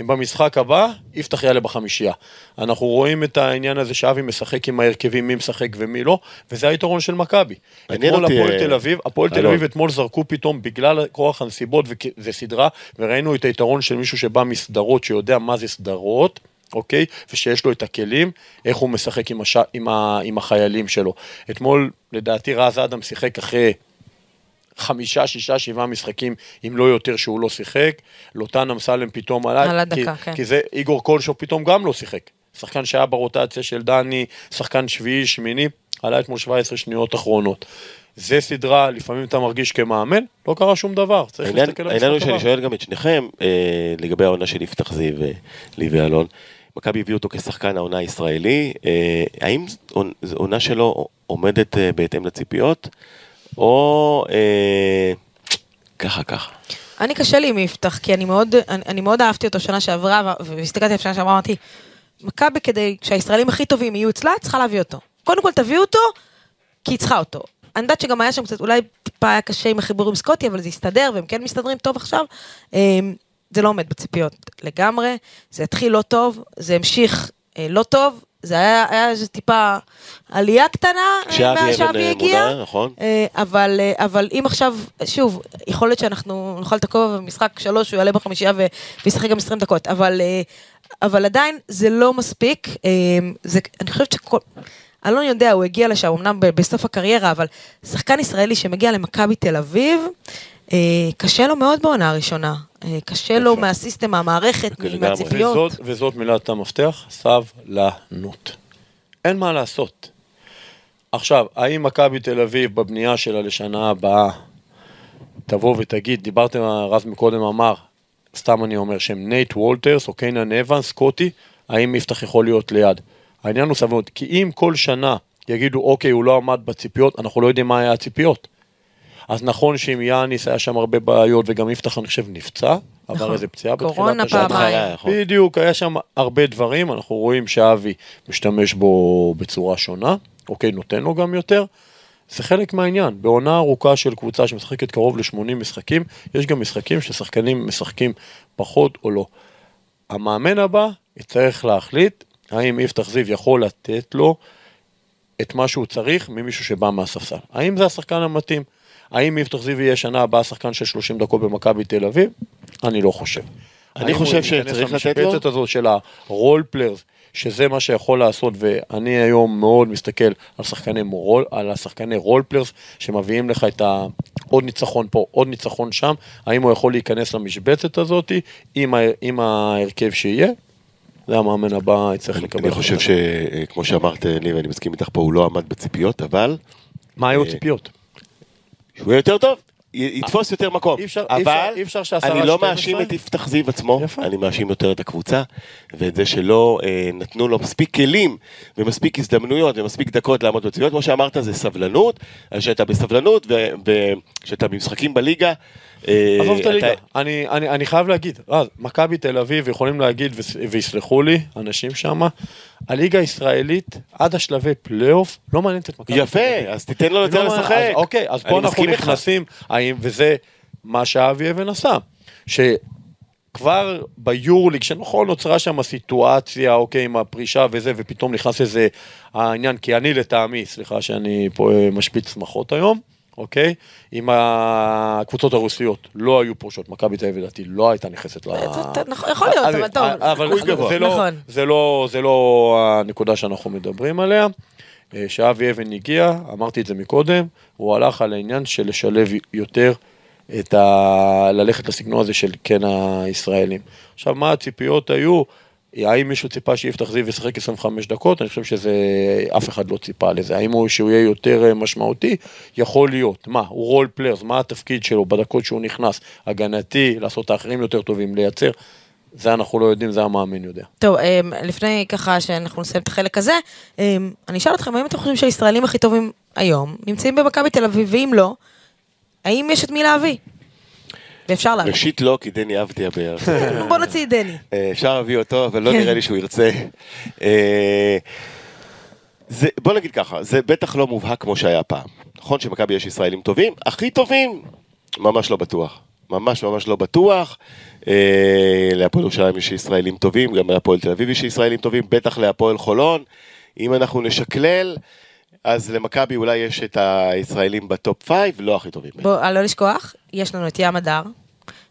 אם במשחק הבא, יפתח יעלה בחמישייה. אנחנו רואים את העניין הזה שאבי משחק עם ההרכבים, מי משחק ומי לא, וזה היתרון של מכבי. אתמול הפועל אה, תל אביב, הפועל תל. אביב אתמול זרקו פתאום בגלל כורח הנסיבות, וזה סדרה, וראינו את היתרון של מישהו שבא מסדרות, שיודע מה זה סדרות. אוקיי? ושיש לו את הכלים, איך הוא משחק עם, הש... עם, ה... עם החיילים שלו. אתמול, לדעתי, רז אדם שיחק אחרי חמישה, שישה, שבעה משחקים, אם לא יותר, שהוא לא שיחק. לוטן אמסלם פתאום עלה. על כי, הדקה, כן. כי זה, איגור קולשוב פתאום גם לא שיחק. שחקן שהיה ברוטציה של דני, שחקן שביעי, שמיני, עלה אתמול 17 שניות אחרונות. זה סדרה, לפעמים אתה מרגיש כמאמן, לא קרה שום דבר, צריך העניין להסתכל על העניין הוא המשחק שאני. שואל גם את שניכם, אה, לגבי העונה של יפתח זיו, אה, לי ואלון. מכבי הביאו אותו כשחקן העונה הישראלי, אה, האם עונה שלו עומדת אה, בהתאם לציפיות, או אה, ככה ככה? אני קשה לי עם יפתח, כי אני מאוד, אני, אני מאוד אהבתי אותו שנה שעברה, והסתכלתי על שנה שעברה, אמרתי, מכבי כדי שהישראלים הכי טובים יהיו אצלה, צריכה להביא אותו. קודם כל תביאו אותו, כי היא צריכה אותו. אני יודעת שגם היה שם קצת, אולי טיפה היה קשה עם החיבור עם סקוטי, אבל זה הסתדר, והם כן מסתדרים טוב עכשיו. זה לא עומד בציפיות לגמרי, זה התחיל לא טוב, זה המשיך אה, לא טוב, זה היה, היה איזה טיפה עלייה קטנה אה, כשאבי הגיע. מונה, נכון. אה, אבל, אה, אבל אם עכשיו, שוב, יכול להיות שאנחנו נאכל את הכובע במשחק שלוש, הוא יעלה בחמישייה וישחק גם 20 דקות, אבל, אה, אבל עדיין זה לא מספיק. אה, זה, אני חושבת שכל... אלון יודע, הוא הגיע לשם, אמנם בסוף הקריירה, אבל שחקן ישראלי שמגיע למכבי תל אביב, קשה לו מאוד בעונה הראשונה. אה, קשה לו. מהסיסטם, מהמערכת, לגמרי. מהציפיות. וזאת, וזאת מילת המפתח, סבלנות. אין מה לעשות. עכשיו, האם מכבי תל אביב בבנייה שלה לשנה הבאה תבוא ותגיד, דיברתם, רז מקודם אמר, סתם אני אומר שהם נייט וולטרס או קיינן אבנס, סקוטי, האם יפתח יכול להיות ליד? העניין הוא סבלנות, כי אם כל שנה יגידו, אוקיי, הוא לא עמד בציפיות, אנחנו לא יודעים מה היה הציפיות. אז נכון שעם יאניס היה שם הרבה בעיות, וגם יפתח, אני חושב, נפצע, עבר נכון. איזה פציעה בתחילת. בהתחלה, נכון. בדיוק, היה שם הרבה דברים, אנחנו רואים שאבי משתמש בו בצורה שונה, אוקיי, נותן לו גם יותר. זה חלק מהעניין, בעונה ארוכה של קבוצה שמשחקת קרוב ל-80 משחקים, יש גם משחקים ששחקנים משחקים פחות או לא. המאמן הבא יצטרך להחליט האם יפתח זיו יכול לתת לו את מה שהוא צריך ממישהו שבא מהספסל. האם זה השחקן המתאים? האם יפתח זיו יהיה שנה הבאה שחקן של 30 דקות במכבי תל אביב? אני לא חושב. אני חושב שצריך לתת לו? הזאת של ה role players, שזה מה שיכול לעשות, ואני היום מאוד מסתכל על שחקני role, על השחקני role players, שמביאים לך את ה... עוד ניצחון פה, עוד ניצחון שם, האם הוא יכול להיכנס למשבצת הזאת עם, ה... עם ההרכב שיהיה? זה המאמן הבא יצטרך לקבל. אני חושב. שכמו שאמרת לי, ואני מסכים איתך פה, הוא לא עמד בציפיות, אבל מה היו אה, הציפיות? שהוא יהיה יותר טוב. י- יתפוס יותר מקום, אי אפשר- אי אבל אפשר- אי אפשר שעשרה אני לא 12? מאשים את יפתח זיו עצמו, יפה. אני מאשים יותר את הקבוצה, ואת זה שלא אה, נתנו לו מספיק כלים ומספיק הזדמנויות ומספיק דקות לעמוד בציפיות, כמו שאמרת זה סבלנות, אז שאתה בסבלנות וכשאתה במשחקים בליגה, עזוב את הליגה, אני, אני, אני חייב להגיד, מכבי תל אביב יכולים להגיד ויסלחו לי, אנשים שם, הליגה הישראלית עד השלבי פלייאוף לא מעניינת את מכבי יפה. אז תיתן לו יותר לא מעניין- לשחק. אוקיי, אז פה אנחנו. נכנסים, וזה מה שאבי אבן עשה, שכבר ביורליג, שנכון נוצרה שם הסיטואציה, אוקיי, עם הפרישה וזה, ופתאום נכנס איזה העניין, כי אני לטעמי, סליחה שאני פה אה, משפיץ שמחות היום, אוקיי? אם הקבוצות הרוסיות לא היו פורשות, מכבי תל אביב לדעתי לא הייתה נכנסת ל... נכון, יכול להיות, אבל טוב. אבל סיכוי גבוה. זה לא, נכון. לא, זה לא הנקודה שאנחנו מדברים עליה. אה, שאבי אבן הגיע, אמרתי את זה מקודם, הוא הלך על העניין של לשלב יותר את ה... ללכת לסגנון הזה של כן הישראלים. עכשיו, מה הציפיות היו? האם מישהו ציפה שיפתח זיו ישחק 25 דקות? אני חושב שזה, אף אחד לא ציפה לזה. האם הוא שהוא יהיה יותר אה, משמעותי? יכול להיות. מה, הוא role players, מה התפקיד שלו בדקות שהוא נכנס? הגנתי, לעשות האחרים יותר טובים, לייצר. זה אנחנו לא יודעים, זה המאמן יודע. טוב, אמ, לפני ככה שאנחנו נסיים את החלק הזה, אני אשאל אתכם, האם אתם חושבים שהישראלים הכי טובים היום נמצאים במכבי תל אביב, ואם לא, האם יש את מי להביא? ואפשר להביא. ראשית לא, כי דני אבדיה בערך. בוא נוציא את דני. אה, אפשר להביא אותו, אבל לא כן. נראה לי שהוא ירצה. אה, זה, בוא נגיד ככה, זה בטח לא מובהק כמו שהיה פעם. נכון שמכבי יש ישראלים טובים? הכי טובים? ממש לא בטוח. ממש ממש לא בטוח. אה, להפועל ירושלים יש ישראלים טובים, גם להפועל תל אביב יש ישראלים טובים, בטח להפועל חולון. אם אנחנו נשקלל, אז למכבי אולי יש את הישראלים ב top five, לא הכי טובים. בוא, אה, לא לשכוח, יש לנו את ים הדר,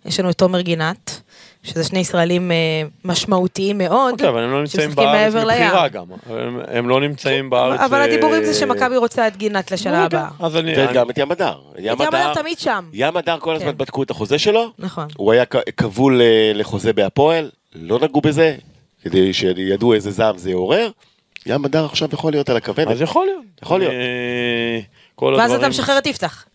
יש לנו את תומר גינת, שזה שני ישראלים אה, משמעותיים מאוד, אוקיי, אבל הם לא נמצאים בארץ. מבחירה גם. הם, הם לא נמצאים בארץ... אבל אה, הדיבורים זה שמכבי רוצה את גינת לשנה אוקיי, הבאה. אז אני... וגם את ים הדר. ים הדר תמיד שם. ים הדר כל הזמן כן. בדקו את החוזה שלו. נכון. הוא היה כבול אה, לחוזה בהפועל, לא נגעו בזה, כדי שידעו איזה זעם זה יעורר. ים הדר עכשיו יכול להיות על הכוונת. אז יכול להיות. יכול להיות. אה, ואז. אתה משחרר את יפתח.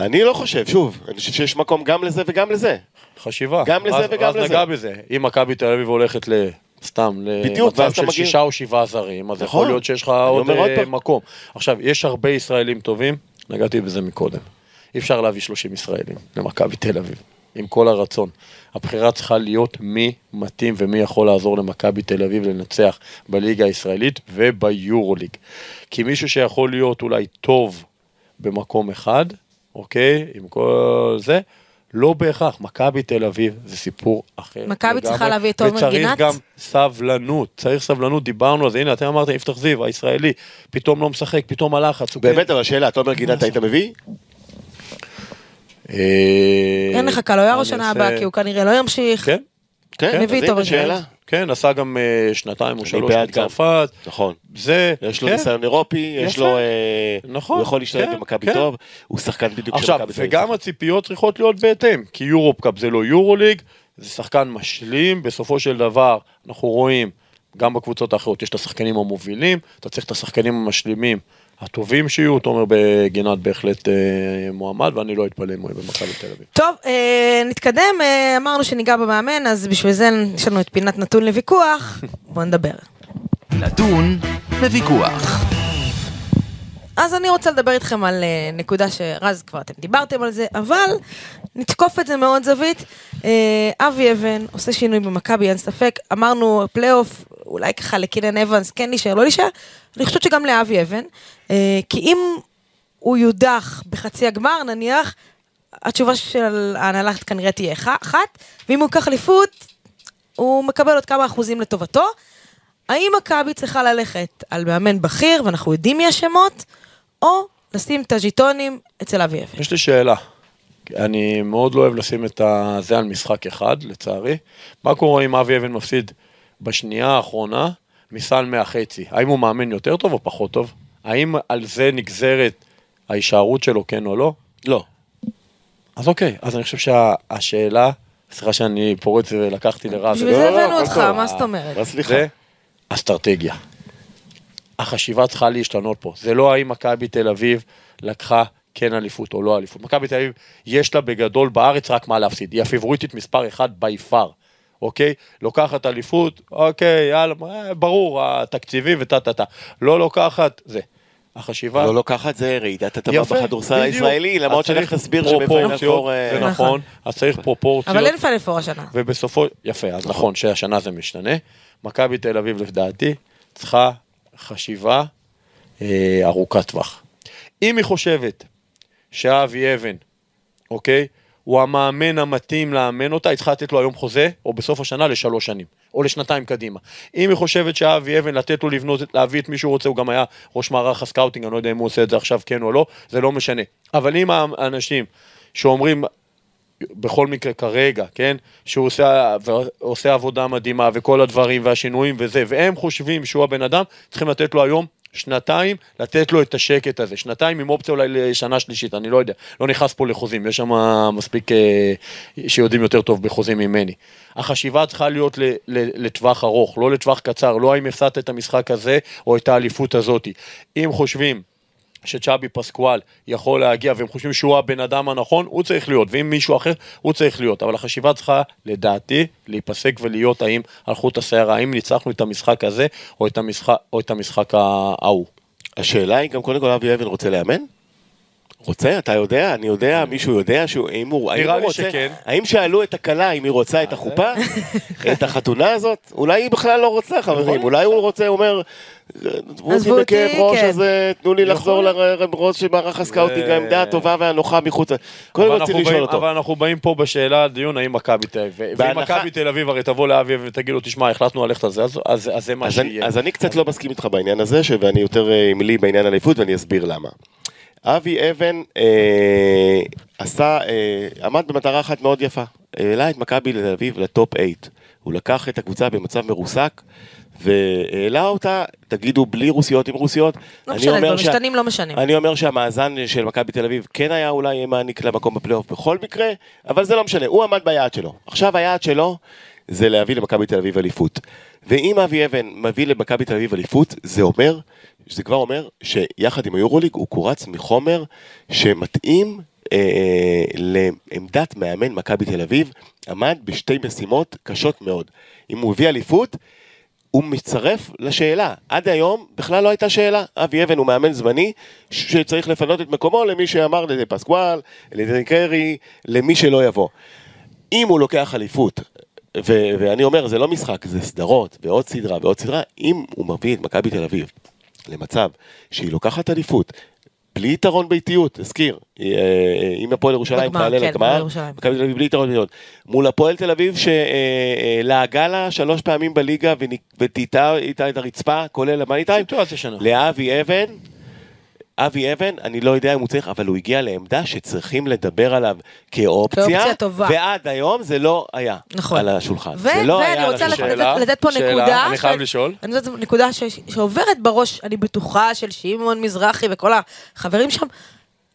אני לא חושב, שוב, אני חושב שיש מקום גם לזה וגם לזה. חשיבה. גם לזה אז- וגם אז לזה. נגע בזה. אם מכבי תל אביב הולכת ל... סתם, למצב של שישה או שבעה זרים, אז נכון. יכול להיות שיש לך עוד אה. מקום. עכשיו, יש הרבה ישראלים טובים, נגעתי בזה מקודם. אי אפשר להביא 30 ישראלים למכבי תל אביב, עם כל הרצון. הבחירה צריכה להיות מי מתאים ומי יכול לעזור למכבי תל אביב לנצח בליגה הישראלית וביורוליג. כי מישהו שיכול להיות אולי טוב במקום אחד, אוקיי, עם כל זה, לא בהכרח, מכבי תל אביב זה סיפור אחר. מכבי צריכה להביא את תומר גינת? וצריך גם סבלנות, צריך סבלנות, דיברנו על זה, הנה אתם אמרתם יפתח זיו, הישראלי, פתאום לא משחק, פתאום הלחץ. הוא באמת. אבל שאלה, תומר גינת היית מביא? אה, אין לך קלויארו אני שנה הבאה, כי הוא כנראה לא ימשיך. כן, כן, אז הנה. שאלה. כן, עשה גם אה, שנתיים או שלוש. בצרפת. נכון. זה, יש לו כן. ניסיון אירופי, יש. לו... אה, נכון, הוא יכול להשתלב כן, במכבי כן. טוב, הוא שחקן בדיוק של עכשיו, מכבי תל אביב. וגם הציפיות צריכות להיות בהתאם, כי יורופ קאפ זה לא יורו ליג, זה שחקן משלים, בסופו של דבר אנחנו רואים, גם בקבוצות האחרות יש את השחקנים המובילים, אתה צריך את השחקנים המשלימים הטובים שיהיו, תומר בגינת בהחלט אה, מועמד, ואני לא אתפלא אם הוא יהיה במכבי תל אביב. טוב, אה, נתקדם, אה, אמרנו שניגע במאמן, אז בשביל זה יש לנו את פינת נתון לוויכוח, בואו נדבר. נתון לוויכוח. אז אני רוצה לדבר איתכם על אה, נקודה שרז כבר אתם דיברתם על זה, אבל נתקוף את זה מאוד זווית. אה, אבי אבן עושה שינוי במכבי, אין ספק. אמרנו פלייאוף, אולי ככה לקינן אבנס כן להישאר, לא להישאר. אני חושבת שגם לאבי אבן, אה, כי אם הוא יודח בחצי הגמר, נניח, התשובה של ההנהלה כנראה תהיה אח- אחת, ואם הוא ייקח אליפות, הוא מקבל עוד כמה אחוזים לטובתו. האם מכבי צריכה ללכת על מאמן בכיר, ואנחנו יודעים מי השמות, או לשים את הז'יטונים אצל אבי אבן? יש לי שאלה. אני מאוד לא אוהב לשים את זה על משחק אחד, לצערי. מה קורה אם אבי אבן מפסיד בשנייה האחרונה מסל מהחצי? האם הוא מאמן יותר טוב או פחות טוב? האם על זה נגזרת ההישארות שלו, כן או לא? לא. אז אוקיי, אז אני חושב שהשאלה, סליחה שאני פורץ ולקחתי לרז, בשביל זה לא, לא, הבאנו הכל אותך. מה זאת אומרת? זה אסטרטגיה. החשיבה צריכה להשתנות פה. זה לא האם מכבי תל אביב לקחה כן אליפות או לא אליפות. מכבי תל אביב, יש לה בגדול בארץ רק מה להפסיד. היא הפיבוריטית מספר אחד בי פאר, אוקיי? לוקחת אליפות, אוקיי, יאללה, אה, ברור, התקציבים וטה טה טה. לא לוקחת, זה. החשיבה... לא לוקחת זה רעידת אדמה יפה, בכדורסל. הישראלי, למרות שלך תסביר שבפיינל פרופורציות, פור... אה, זה נכון. אז צריך פרופורציות. אבל אין פיינל פור השנה. ובסופו, יפה, אז נכון שהשנה זה משתנה. מכבי תל אביב, לדעתי, צריכה חשיבה אה, ארוכת טווח. אם היא חושבת שאבי אבן, אוקיי, הוא המאמן המתאים לאמן אותה, היא צריכה לתת לו היום חוזה, או בסוף השנה לשלוש שנים, או לשנתיים קדימה. אם היא חושבת שאבי אבן, לתת לו לבנות, להביא את מי שהוא רוצה, הוא גם היה ראש מערך ה scouting, אני לא יודע אם הוא עושה את זה עכשיו כן או לא, זה לא משנה. אבל אם האנשים שאומרים, בכל מקרה כרגע, כן, שהוא עושה, עושה עבודה מדהימה וכל הדברים והשינויים וזה, והם חושבים שהוא הבן אדם, צריכים לתת לו היום שנתיים, לתת לו את השקט הזה, שנתיים עם אופציה אולי לשנה שלישית, אני לא יודע, לא נכנס פה לחוזים, יש שם מספיק אה, שיודעים יותר טוב בחוזים ממני. החשיבה צריכה להיות לטווח ארוך, לא לטווח קצר, לא האם הפסדת את המשחק הזה או את האליפות הזאתי. אם חושבים שצ'אבי פסקואל יכול להגיע והם חושבים שהוא הבן אדם הנכון, הוא צריך להיות, ואם מישהו אחר, הוא צריך להיות. אבל החשיבה צריכה, לדעתי, להיפסק ולהיות האם על חוט השערה, האם ניצחנו את המשחק הזה או את המשחק, או את המשחק ההוא. השאלה היא גם קודם כל אבי אבן רוצה לאמן? רוצה? אתה יודע? אני יודע? מישהו יודע? שהוא, האם הוא, האם נראה הוא לי רוצה, שכן. האם שאלו את הכלה אם היא רוצה את החופה? את החתונה הזאת? אולי היא בכלל לא רוצה חברים, אולי הוא רוצה, הוא אומר, עזבו אותי בכאב ראש, כן. אז אה, תנו לי לחזור יכול. לראש של מערך ה scouting, זה- העמדה הטובה והנוחה מחוץ. קודם כל צריך לשאול אותו. אבל אנחנו באים פה בשאלה, הדיון האם מכבי תל אביב, ואם מכבי תל אביב הרי תבוא לאבי ותגיד לו, תשמע, החלטנו ללכת על זה, אז- אז אז זה מה אז אני, שיהיה. אז אני קצת לא מסכים איתך בעניין הזה, ש- ואני יותר אה, עם לי בעניין האליפות, ואני אסביר למה. אבי אבן אה, עשה, אה, עמד במטרה אחת מאוד יפה, העלה את מכבי תל אביב ל top 8. הוא לקח את הקבוצה במצב מרוסק, והעלה אותה, תגידו בלי רוסיות עם רוסיות. לא משנה, אומר שה- במשתנים לא משנים. אני אומר שהמאזן של מכבי תל אביב כן היה אולי מעניק לה מקום בפלייאוף בכל מקרה, אבל זה לא משנה, הוא עמד ביעד שלו. עכשיו היעד שלו זה להביא למכבי תל אביב אליפות. ואם אבי אבן מביא למכבי תל אביב אליפות, זה אומר, זה כבר אומר שיחד עם היורוליג הוא קורץ מחומר שמתאים אה, לעמדת מאמן מכבי תל אביב, עמד בשתי משימות קשות מאוד. אם הוא הביא אליפות, הוא מצטרף לשאלה. עד היום בכלל לא הייתה שאלה. אבי אבן הוא מאמן זמני שצריך לפנות את מקומו למי שאמר לדי פסקואל, לדי קרי, למי שלא יבוא. אם הוא לוקח אליפות, ואני אומר, זה לא משחק, זה סדרות, ועוד סדרה ועוד סדרה, אם הוא מביא את מכבי תל אביב למצב שהיא לוקחת אליפות, בלי יתרון ביתיות, הזכיר. אה, אה, אם הפועל ירושלים תעלה כן, לגמר, בירושלים. מכבי תל אביב בלי יתרון ביתיות. מול הפועל תל אביב שלעגה לה שלוש פעמים בליגה וטאטאה איתה את הרצפה, כולל המאני טיים. סיטואציה שנה. לאבי אבן, אבי אבן, אני לא יודע אם הוא צריך, אבל הוא הגיע לעמדה שצריכים לדבר עליו כאופציה, כאופציה טובה. ועד היום זה לא היה נכון. על השולחן. ו- זה לא ואני היה על רוצה השולחן. לתת- שאלה, לתת פה שאלה, נקודה. אני ש- חייב לשאול. אני יודעת, זו נקודה ש- שעוברת בראש, אני בטוחה, של שמעון מזרחי וכל החברים שם.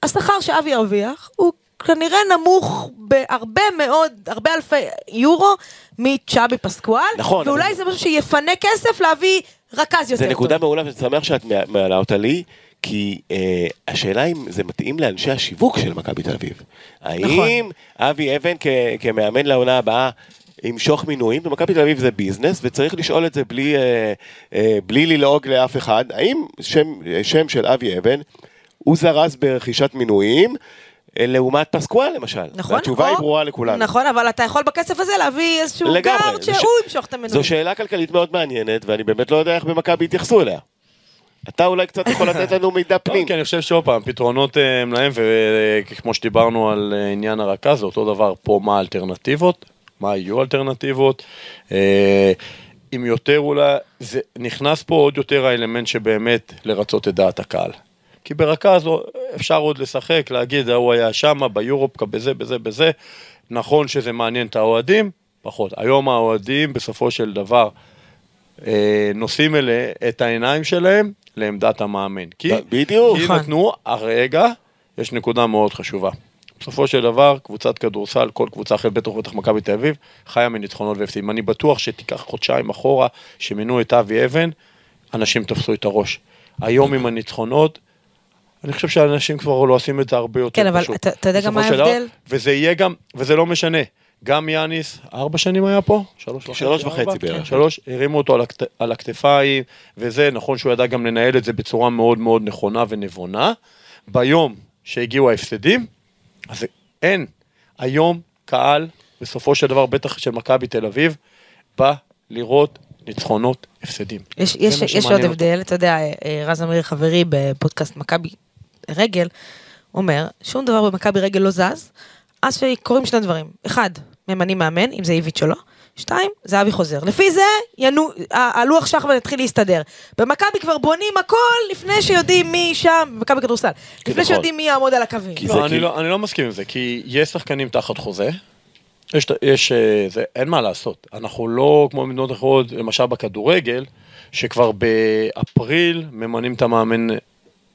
השכר שאבי ירוויח הוא כנראה נמוך בהרבה מאוד, הרבה אלפי יורו מצ'אבי פסקואל. נכון, ואולי אבל- זה משהו שיפנה כסף להביא רכז יותר זה נקודה טוב. מעולה, ואני שמח שאת מע- מעלה אותה לי, כי אה, השאלה אם זה מתאים לאנשי השיווק של מכבי תל אביב. נכון. האם אבי אבן כ- כמאמן לעונה הבאה ימשוך מינויים? במכבי תל אביב זה ביזנס, וצריך לשאול את זה בלי, אה, אה, בלי ללעוג לאף אחד. האם שם, שם של אבי אבן הוא זרז ברכישת מינויים? אה, לעומת פסקואל למשל. נכון. והתשובה היא ברורה לכולנו. נכון, אבל אתה יכול בכסף הזה להביא איזשהו לגמרי. גארד שהוא ש- ימשוך את המנוי. זו שאלה כלכלית מאוד מעניינת, ואני באמת לא יודע איך במכבי יתייחסו אליה. אתה אולי קצת יכול לתת לנו מידע פנים. כן, אני חושב שעוד פעם, פתרונות אה, הם להם, וכמו שדיברנו על אה, עניין הרכז, זה אותו דבר פה, מה האלטרנטיבות, מה יהיו האלטרנטיבות. אה, אם יותר אולי, זה נכנס פה עוד יותר האלמנט שבאמת לרצות את דעת הקהל. כי ברכז אפשר עוד לשחק, להגיד, ההוא היה שמה, ביורופקה, בזה, בזה, בזה. נכון שזה מעניין את האוהדים, פחות. היום האוהדים בסופו של דבר אה, נושאים אלה את העיניים שלהם לעמדת המאמן. כי, בדיוק. כי נכון. נתנו, הרגע, יש נקודה מאוד חשובה. בסופו של דבר, קבוצת כדורסל, כל קבוצה אחרת, בטח ובטח מכבי תל אביב, חיה מניצחונות והפסידים. אני בטוח שתיקח חודשיים אחורה, שמינו את אבי אבן, אנשים תפסו את הראש. היום עם הניצחונות, אני חושב שאנשים כבר לא עושים את זה הרבה יותר כן, אבל פשוט. אתה- אתה יודע גם מה ההבדל? וזה יהיה גם, וזה לא משנה. גם יאניס, ארבע שנים היה פה? שלוש? שלוש וחצי? בערך. כן, שלוש, הרימו אותו על, הכת, על הכתפיים, וזה, נכון שהוא ידע גם לנהל את זה בצורה מאוד מאוד נכונה ונבונה. ביום שהגיעו ההפסדים, אז אין. היום קהל, בסופו של דבר, בטח של מכבי תל אביב, בא לראות ניצחונות, הפסדים. יש, יש, יש עוד אותו. הבדל, אתה יודע, אה, רז אמיר חברי בפודקאסט מכבי רגל, אומר, שום דבר במכבי רגל לא זז, אז שקורים שני דברים. אחד, ממנים מאמן, אם זה איביץ' או לא. שתיים, זהבי חוזר. לפי זה, ינו, הלוח שחמט יתחיל להסתדר. במכבי כבר בונים הכל לפני שיודעים מי שם, במכבי כדורסל. לפני נכון. שיודעים מי יעמוד על הקווים. כי זה לא, אני לא, אני לא מסכים עם זה, כי יש שחקנים תחת חוזה, יש, יש, אה, זה, אין מה לעשות. אנחנו לא כמו במדינות אחרות, למשל בכדורגל, שכבר באפריל ממנים את המאמן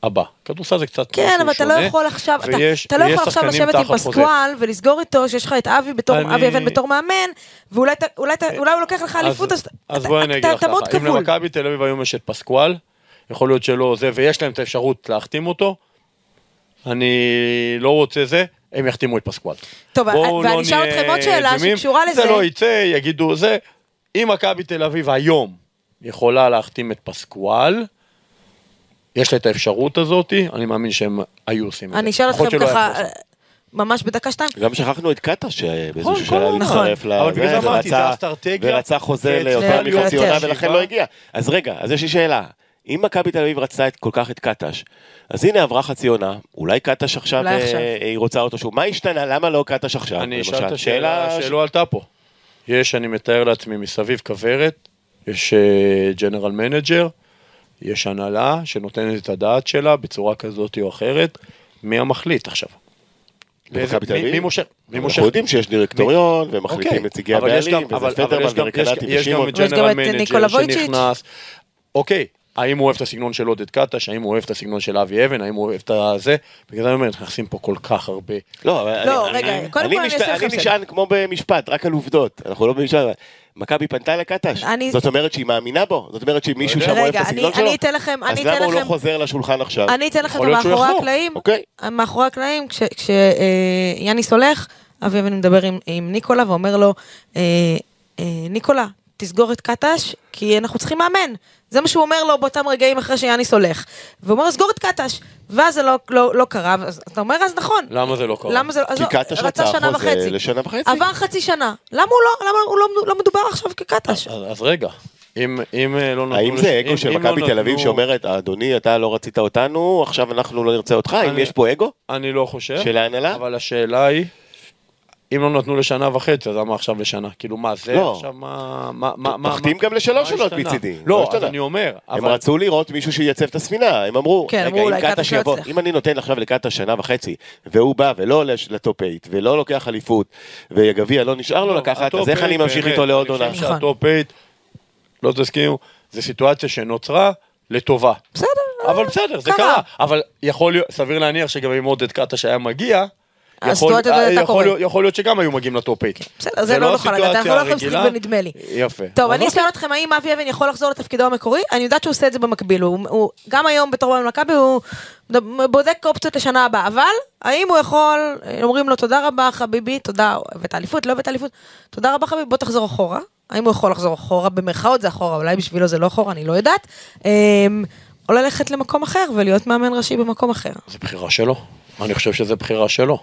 הבא. כדורסל זה קצת כן, משהו אבל אתה לא שונה, יכול עכשיו, אתה- ויש- אתה לא ויש יכול עכשיו לשבת עם. פסקואל ולסגור איתו שיש לך את אבי בתור, אני- אבי אבן בתור מאמן, ואולי אתה- אולי אתה- אולי הוא לוקח לך אליפות, אז אז אתה- בואי אני אתה- אגיד לך אתה ככה, אם. למכבי תל אביב היום יש את פסקואל, יכול להיות שלא זה, ויש להם את האפשרות להחתים אותו, אני לא רוצה זה, הם יחתימו את פסקואל. טוב, ואני לא אשאל נהיה אתכם עוד שאלה. שקשורה לזה. זה לא יצא, יגידו זה. אם מכבי תל אביב היום יכולה להחתים את פסקואל, יש לה את האפשרות הזאת, אני מאמין שהם היו עושים את זה. אני אשאל אתכם ככה, חוסר. ממש בדקה שתיים. גם שכחנו את קטש שבאיזשהו נכון, שלב נכון. הצטרף ל... אבל בגלל זה אמרתי, ורצה- זה אסטרטגיה, ורצה חוזה ליותר מחצי עונה. ולכן לא הגיע. אז רגע, אז יש לי שאלה. אם מכבי תל אביב רצתה כל כך את קטש, אז הנה עברה חצי עונה, אולי קטש עכשיו, אולי אה, עכשיו. היא רוצה אותו שוב. מה השתנה? למה לא קטש עכשיו? אני? אשאל את השאלה שלא עלתה פה. יש, אני מתאר לעצמי, מסביב כוורת, יש general manager, יש הנהלה שנותנת את הדעת שלה בצורה כזאת או אחרת, מי המחליט עכשיו? מי- מושך? מי מושך? אנחנו יודעים שיש דירקטוריון, אוקיי, ומחליטים נציגי אבל יש הבעלים, וזה פדרמן יש גם- יש- ורקנאטי גם. את general manager. שנכנס. אוקיי, האם הוא אוהב את הסגנון של עודד קטש, האם הוא אוהב את הסגנון של אבי אבן, האם הוא אוהב את הזה, בגלל זה אני אומר, נכנסים פה כל כך הרבה. לא, אבל לא, אני- רגע, אני- קודם אני כל אני אעשה אני סדר. נשען כמו במשפט, רק על עובדות. אנחנו לא במשפט. מכבי פנתה לקטש. אני- זאת אומרת שהיא מאמינה בו? זאת אומרת שמישהו שם אוהב את הסגנון אני- שלו? אני אתן לכם, אני אז אתן למה הוא לא חוזר לשולחן עכשיו? אני אתן לכם שהוא מאחורי. הקלעים, אוקיי. מאחורי הקלעים, כשיאניס הולך, אבי אבן מדבר עם- עם ניקולה ואומר לו, אה, אה, ניקולה, תסגור את קטש, כי אנחנו צריכים מאמן. זה מה שהוא אומר לו באותם רגעים אחרי שיאניס הולך. והוא אומר סגור את קטש. ואז זה לא, לא, לא קרה, אז אתה אומר, אז נכון. למה זה לא קרה? למה זה לא, אז כי לא, קטש רצה שנה חוזה וחצי. לשנה וחצי. עבר חצי שנה. למה הוא לא, למה הוא לא, לא מדובר עכשיו כקטש? אז, אז רגע, אם, אם אה, לא נתנו... האם זה אגו אם- של אם לא מכבי תל אביב שאומרת, אדוני, אתה לא רצית אותנו, עכשיו אנחנו לא נרצה אותך? האם אני- יש פה אגו אני לא חושב. של ההנהלה? אבל השאלה היא, אם לא נתנו לשנה וחצי, אז למה עכשיו לשנה? כאילו, מה זה לא. עכשיו, מה... מה, מה, מה תחתים מה- גם לשלוש השתנה? מצידי. לא, אז השתנה. אני אומר, הם אבל... רצו לראות מישהו שייצב את הספינה, הם אמרו, כן, רגע, אם קטש קטש לא יבוא, יצליח." אם אני נותן עכשיו לקטש שנה וחצי, והוא בא ולא עולה ל top 8, ולא לוקח אליפות, וגביע לא נשאר לו לקחת, אז איך אני ממשיך איתו לעוד אני עונה? חושב נכון. שה top 8, לא תסכימו, זו סיטואציה שנוצרה לטובה. בסדר. אבל בסדר, זה קרה. קרה. אבל יכול להיות, סביר להניח שגם אם עודד קטש היה מגיע, יכול, הסיטואציה הזאת הייתה. להיות, יכול להיות שגם היו מגיעים לטופ 8. בסדר, זה לא נוכל לדעת, אנחנו לא יכולים לשחק. בנדמה לי. יפה. טוב, אני אשאל אתכם האם אבי אבן יכול לחזור לתפקידו המקורי? אני יודעת שהוא עושה את זה במקביל, הוא, גם היום בתור מאמן מכבי הוא בודק אופציות לשנה הבאה, אבל האם הוא יכול, אומרים לו תודה רבה חביבי, תודה, הבאת אליפות, לא הבאת אליפות, תודה רבה חביבי, בוא תחזור אחורה. האם הוא יכול לחזור אחורה, במרכאות זה אחורה, אולי בשבילו זה לא אחורה, אני לא יודעת. אמ, או ללכת למקום אחר ולהיות מאמן ראשי במקום אחר. זה בחירה שלו. אני חושב שזה בחירה שלו.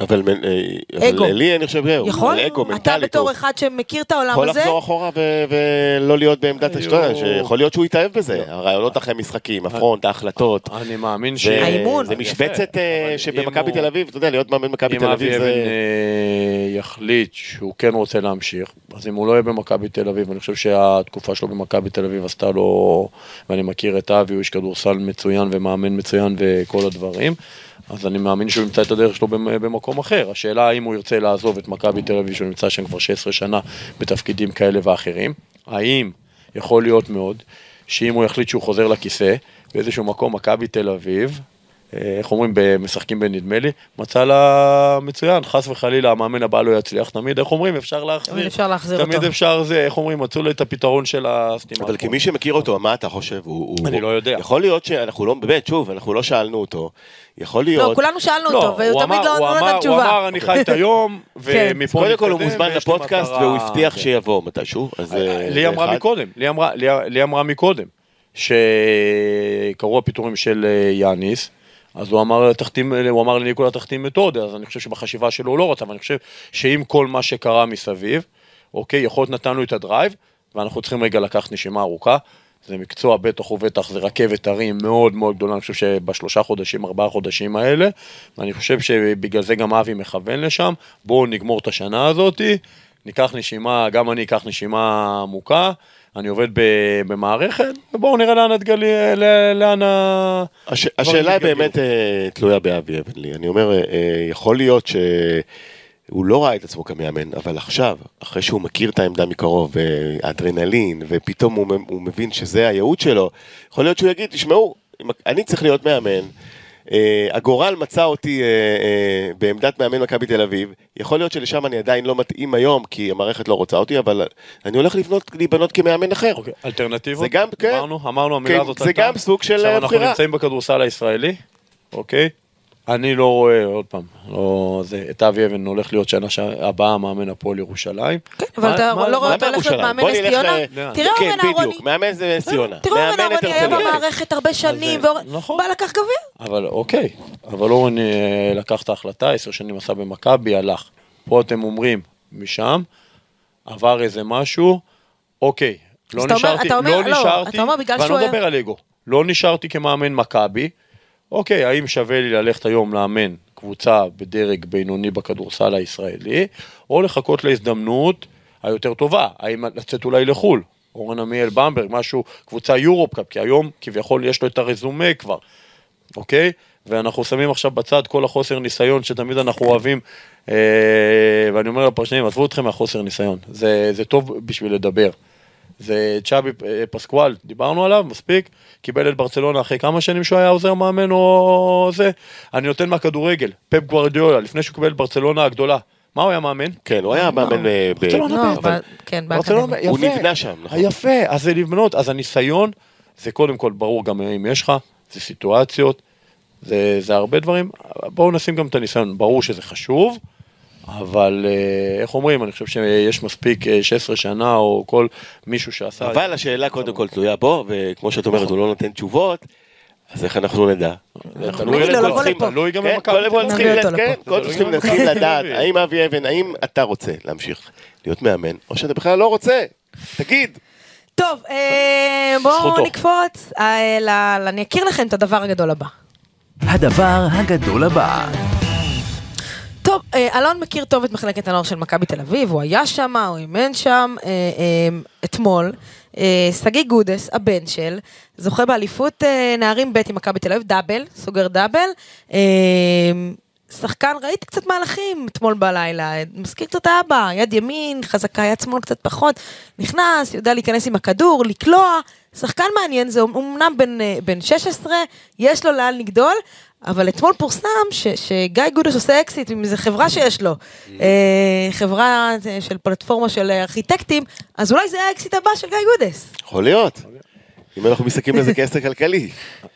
אבל אה, אגו. אבל לי אני חושב, הוא יכול? אגו, אתה מנטלית, בתור הוא אחד שמכיר את העולם יכול הזה, לחזור אחורה ו- ולא להיות בעמדת השטויה, שיכול להיות שהוא יתאהב בזה, הרעיונות אחרי משחקים, הפרונט, ההחלטות. אני מאמין ש... זה- האימון. זה משבצת אה, שבמכבי אם תל אביב, אתה יודע, להיות מאמן מכבי אם תל אבי אביב אבן זה... אה, יחליט שהוא כן רוצה להמשיך, אז אם הוא לא יהיה במכבי תל אביב, אני חושב שהתקופה שלו במכבי תל אביב עשתה לו, ואני מכיר את אבי, הוא איש כדורסל מצוין ומאמן מצוין וכל הדברים, אז אני מאמין שהוא ימצא את הדרך שלו במ- במקום אחר. השאלה האם הוא ירצה לעזוב את מכבי תל אביב, שהוא נמצא שם כבר 16 שנה בתפקידים כאלה ואחרים, האם יכול להיות מאוד, שאם הוא יחליט שהוא חוזר לכיסא, באיזשהו מקום מכבי תל אביב, איך אומרים, משחקים בנדמה לי, מצא לה מצוין, חס וחלילה המאמן הבא לא יצליח, תמיד, איך אומרים, אפשר להחזיר. תמיד אפשר להחזיר תמיד אותו. אפשר זה, איך אומרים, מצאו לו את הפתרון של הסתימה. אבל כמי שמכיר אותו, מה אתה חושב? הוא- הוא- אני לא יודע. יכול להיות שאנחנו לא, באמת, שוב, אנחנו לא שאלנו אותו. יכול לא, להיות... כולנו שאלנו לא, אותו, והוא תמיד לא הוא לא נתן הוא תשובה. אמר, אני חי את היום, ומפה קודם כל הוא מוזמן לי לפודקאסט מטרה- והוא הבטיח. שיבוא מתישהו, אז אה, לי זה אמרה. מקודם, לי אמרה- לי- לי אמרה מקודם, שקרו הפיטורים של אה, יאניס, אז הוא אמר, תחתים, הוא אמר לניקולה תחתים את עודה, אז אני חושב שבחשיבה שלו הוא לא רצה, אבל אני חושב שעם כל מה שקרה מסביב, אוקיי, יכול להיות נתנו את הדרייב, ואנחנו צריכים רגע לקחת נשימה ארוכה. זה מקצוע בטח ובטח, זה רכבת הרים מאוד מאוד גדולה, אני חושב שבשלושה חודשים, ארבעה חודשים האלה, ואני חושב שבגלל זה גם אבי מכוון לשם, בואו נגמור את השנה הזאתי, ניקח נשימה, גם אני אקח נשימה עמוקה, אני עובד במערכת, ובואו נראה לאן הדגלי, לאן ה... הש... השאלה. באמת אה, תלויה באבי אבנלי. אני אומר, אה, אה, יכול להיות שהוא לא ראה את עצמו כמאמן, אבל עכשיו, אחרי שהוא מכיר את העמדה מקרוב, והאדרנלין, ופתאום הוא, הוא מבין שזה הייעוד שלו, יכול להיות שהוא יגיד, תשמעו, אני צריך להיות מאמן. אה, הגורל מצא אותי אה, אה, בעמדת מאמן מכבי תל אביב, יכול להיות שלשם אני עדיין לא מתאים היום, כי המערכת לא רוצה אותי, אבל אני הולך לבנות, להיבנות כמאמן אחר. אוקיי, אלטרנטיבות? זה גם, כן. אמרנו, אמרנו, המילה כן, הזאת זה. גם סוג של, עכשיו אה, אנחנו בחירה. נמצאים בכדורסל הישראלי, אוקיי? אני לא רואה, עוד פעם, לא, זה, את אבי אבן הולך להיות שנה ש- הבאה מאמן הפועל ירושלים. כן, אבל מה- אתה מה- לא רואה אותו הולך להיות? מאמן נס ציונה? תראה כן, אורן אהרוני. בדיוק, מאמן זה נס ציונה. תראה אורן אהרוני היה. במערכת הרבה שנים, ואורן נכון. בא לקח גביע. אבל אוקיי, אבל אורן אה, לקח את ההחלטה, עשר שנים עשה במכבי, הלך. פה אתם אומרים, משם, עבר איזה משהו, אוקיי, לא נשארתי, לא לא, נשארתי, ואני לא מדבר על אגו, לא נשארתי כמאמן מכבי, אוקיי, האם שווה לי ללכת היום לאמן קבוצה בדרג בינוני בכדורסל הישראלי, או לחכות להזדמנות היותר טובה, האם לצאת אולי לחו"ל, אורן עמיאל במברג, משהו, קבוצה יורופ קאפ, כי היום כביכול יש לו את הרזומה כבר, אוקיי? ואנחנו שמים עכשיו בצד כל החוסר ניסיון שתמיד אנחנו אוהבים, אה, ואני אומר לפרשנים, עזבו אתכם מהחוסר ניסיון, זה, זה טוב בשביל לדבר. זה צ'אבי אה, פסקואל, דיברנו עליו, מספיק, קיבל את ברצלונה אחרי כמה שנים שהוא היה עוזר מאמן או זה, אני נותן מהכדורגל, פפ גוורדיולה, לפני שהוא קיבל את ברצלונה הגדולה, מה הוא היה מאמן? כן, הוא היה מאמן אה, ב... ברצלונה לא, כן, באקדמיה. הוא. נבנה שם, נכון. יפה, אז זה לבנות, אז הניסיון, זה קודם כל ברור גם אם יש לך, זה סיטואציות, זה, זה הרבה דברים, בואו נשים גם את הניסיון, ברור שזה חשוב, אבל אה, איך אומרים, אני חושב שיש מספיק אה, 16 שנה, או כל מישהו שעשה... אבל השאלה קודם כל תלויה בו, וכמו שאת אומרת, הוא לא נותן תשובות, אז איך אנחנו נדע? אנחנו נגיד לו קודם כל לבוא צריכים- לפה. תלוי גם כן, במכבי קודם צריכים לדעת, כן. קודם צריכים במכבי תל לדעת. האם אבי אבן, האם אתה רוצה להמשיך להיות מאמן, או שאתה בכלל לא רוצה? תגיד. טוב, אה, בואו. נקפוץ, אה, אני אכיר לכם את הדבר הגדול הבא. הדבר הגדול הבא. טוב, אה, אלון מכיר טוב את מחלקת הנוער של מכבי תל אביב, הוא היה שם, הוא אימן שם אה, אה, אתמול. שגיא גודס, הבן של, זוכה באליפות נערים ב' עם מכבי תל אביב, דאבל, סוגר דאבל. שחקן, ראיתי קצת מהלכים אתמול בלילה, מזכיר קצת האבא, יד ימין, חזקה, יד שמאל קצת פחות, נכנס, יודע להיכנס עם הכדור, לקלוע, שחקן מעניין, זה אומנם בן, בן 16, יש לו לאן לגדול, אבל אתמול פורסם ש, שגיא גודס עושה אקזיט עם איזה חברה שיש לו, אה, חברה אה, של פלטפורמה של ארכיטקטים, אז אולי זה האקזיט הבא של גיא גודס. יכול להיות. אם אנחנו מסתכלים לזה כעסק כלכלי.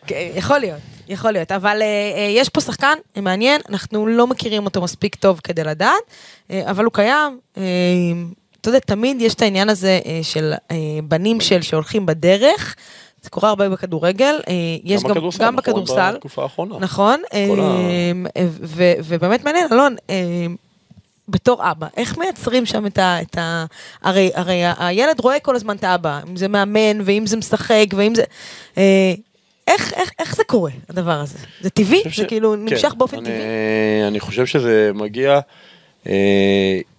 כן, יכול להיות, יכול להיות, אבל אה, יש פה שחקן מעניין, אנחנו לא מכירים אותו מספיק טוב כדי לדעת, אבל הוא קיים. אתה יודע, תמיד יש את העניין הזה של בנים של שהולכים בדרך, זה קורה הרבה בכדורגל, אה, יש גם, בכדורסל, גם נכון, בכדורסל, בתקופה האחרונה. נכון, ה- אה, ו- ובאמת מעניין, אלון, אה, בתור אבא, איך מייצרים שם את ה... את ה הרי, הרי הילד רואה כל הזמן את האבא, אם זה מאמן, ואם זה משחק, ואם זה... אה, איך, איך, איך זה קורה, הדבר הזה? זה טבעי? זה ש- כאילו כן, נמשך באופן אני- טבעי? אני חושב שזה מגיע,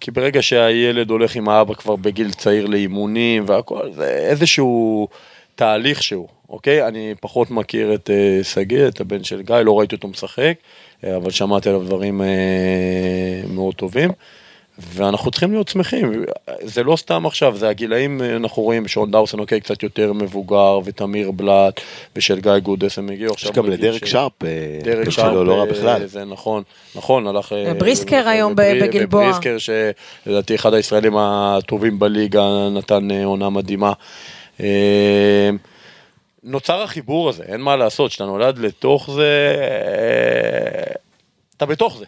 כי ברגע שהילד הולך עם האבא כבר בגיל צעיר לאימונים והכל, זה איזשהו תהליך שהוא, אוקיי? אני פחות מכיר את אה, שגיא, את הבן של גיא, לא ראיתי אותו משחק, אה, אבל שמעתי עליו דברים אה, מאוד טובים. ואנחנו צריכים להיות שמחים, זה לא סתם עכשיו, זה הגילאים, אנחנו רואים שון דאוסון אוקיי קצת יותר מבוגר, ותמיר בלאט, ושל גיא גודס, הם הגיעו עכשיו. יש גם לדרק שרפ, דרק שרפ, לא רע בכלל. זה נכון, נכון, הלך... ובריסקר אה, היום בגלבוע. ובריסקר שלדעתי אחד הישראלים הטובים בליגה נתן עונה מדהימה. אה, נוצר החיבור הזה, אין מה לעשות, כשאתה נולד לתוך זה, אה, אתה בתוך זה.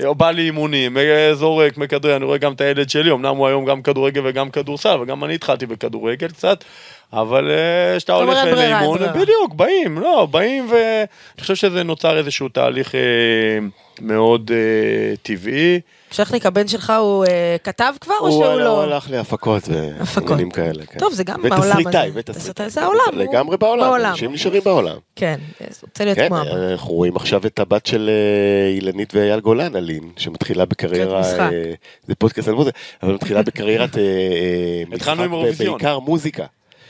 אה, בא לאימונים, אה, זורק, מכדרר, אני רואה גם את הילד שלי, אמנם הוא היום גם כדורגל וגם כדורסל, וגם אני התחלתי בכדורגל קצת, אבל כשאתה הולך לאימון. בדיוק, באים, לא, באים ואני חושב שזה נוצר איזשהו תהליך אה, מאוד אה, טבעי. שכניק, הבן שלך הוא אה, כתב כבר, או הוא שהוא הוא לא? הלך להפקות הפקות. ועניינים כאלה. כן. טוב, זה גם בעולם ותסריטאי, הזה. ותסריטאי. זה העולם, הוא לגמרי בעולם, בעולם. אנשים נשארים בעולם. כן, אז הוא רוצה להיות כן, כמו אבא. אנחנו רואים עכשיו את הבת של אה, אילנית ואייל גולן, אלין, שמתחילה בקריירה. אה, זה פודקאסט על מוזיקה, אבל מתחילה בקריירת אה, אה, התחלנו משחק עם אירוויזיון. בעיקר מוזיקה.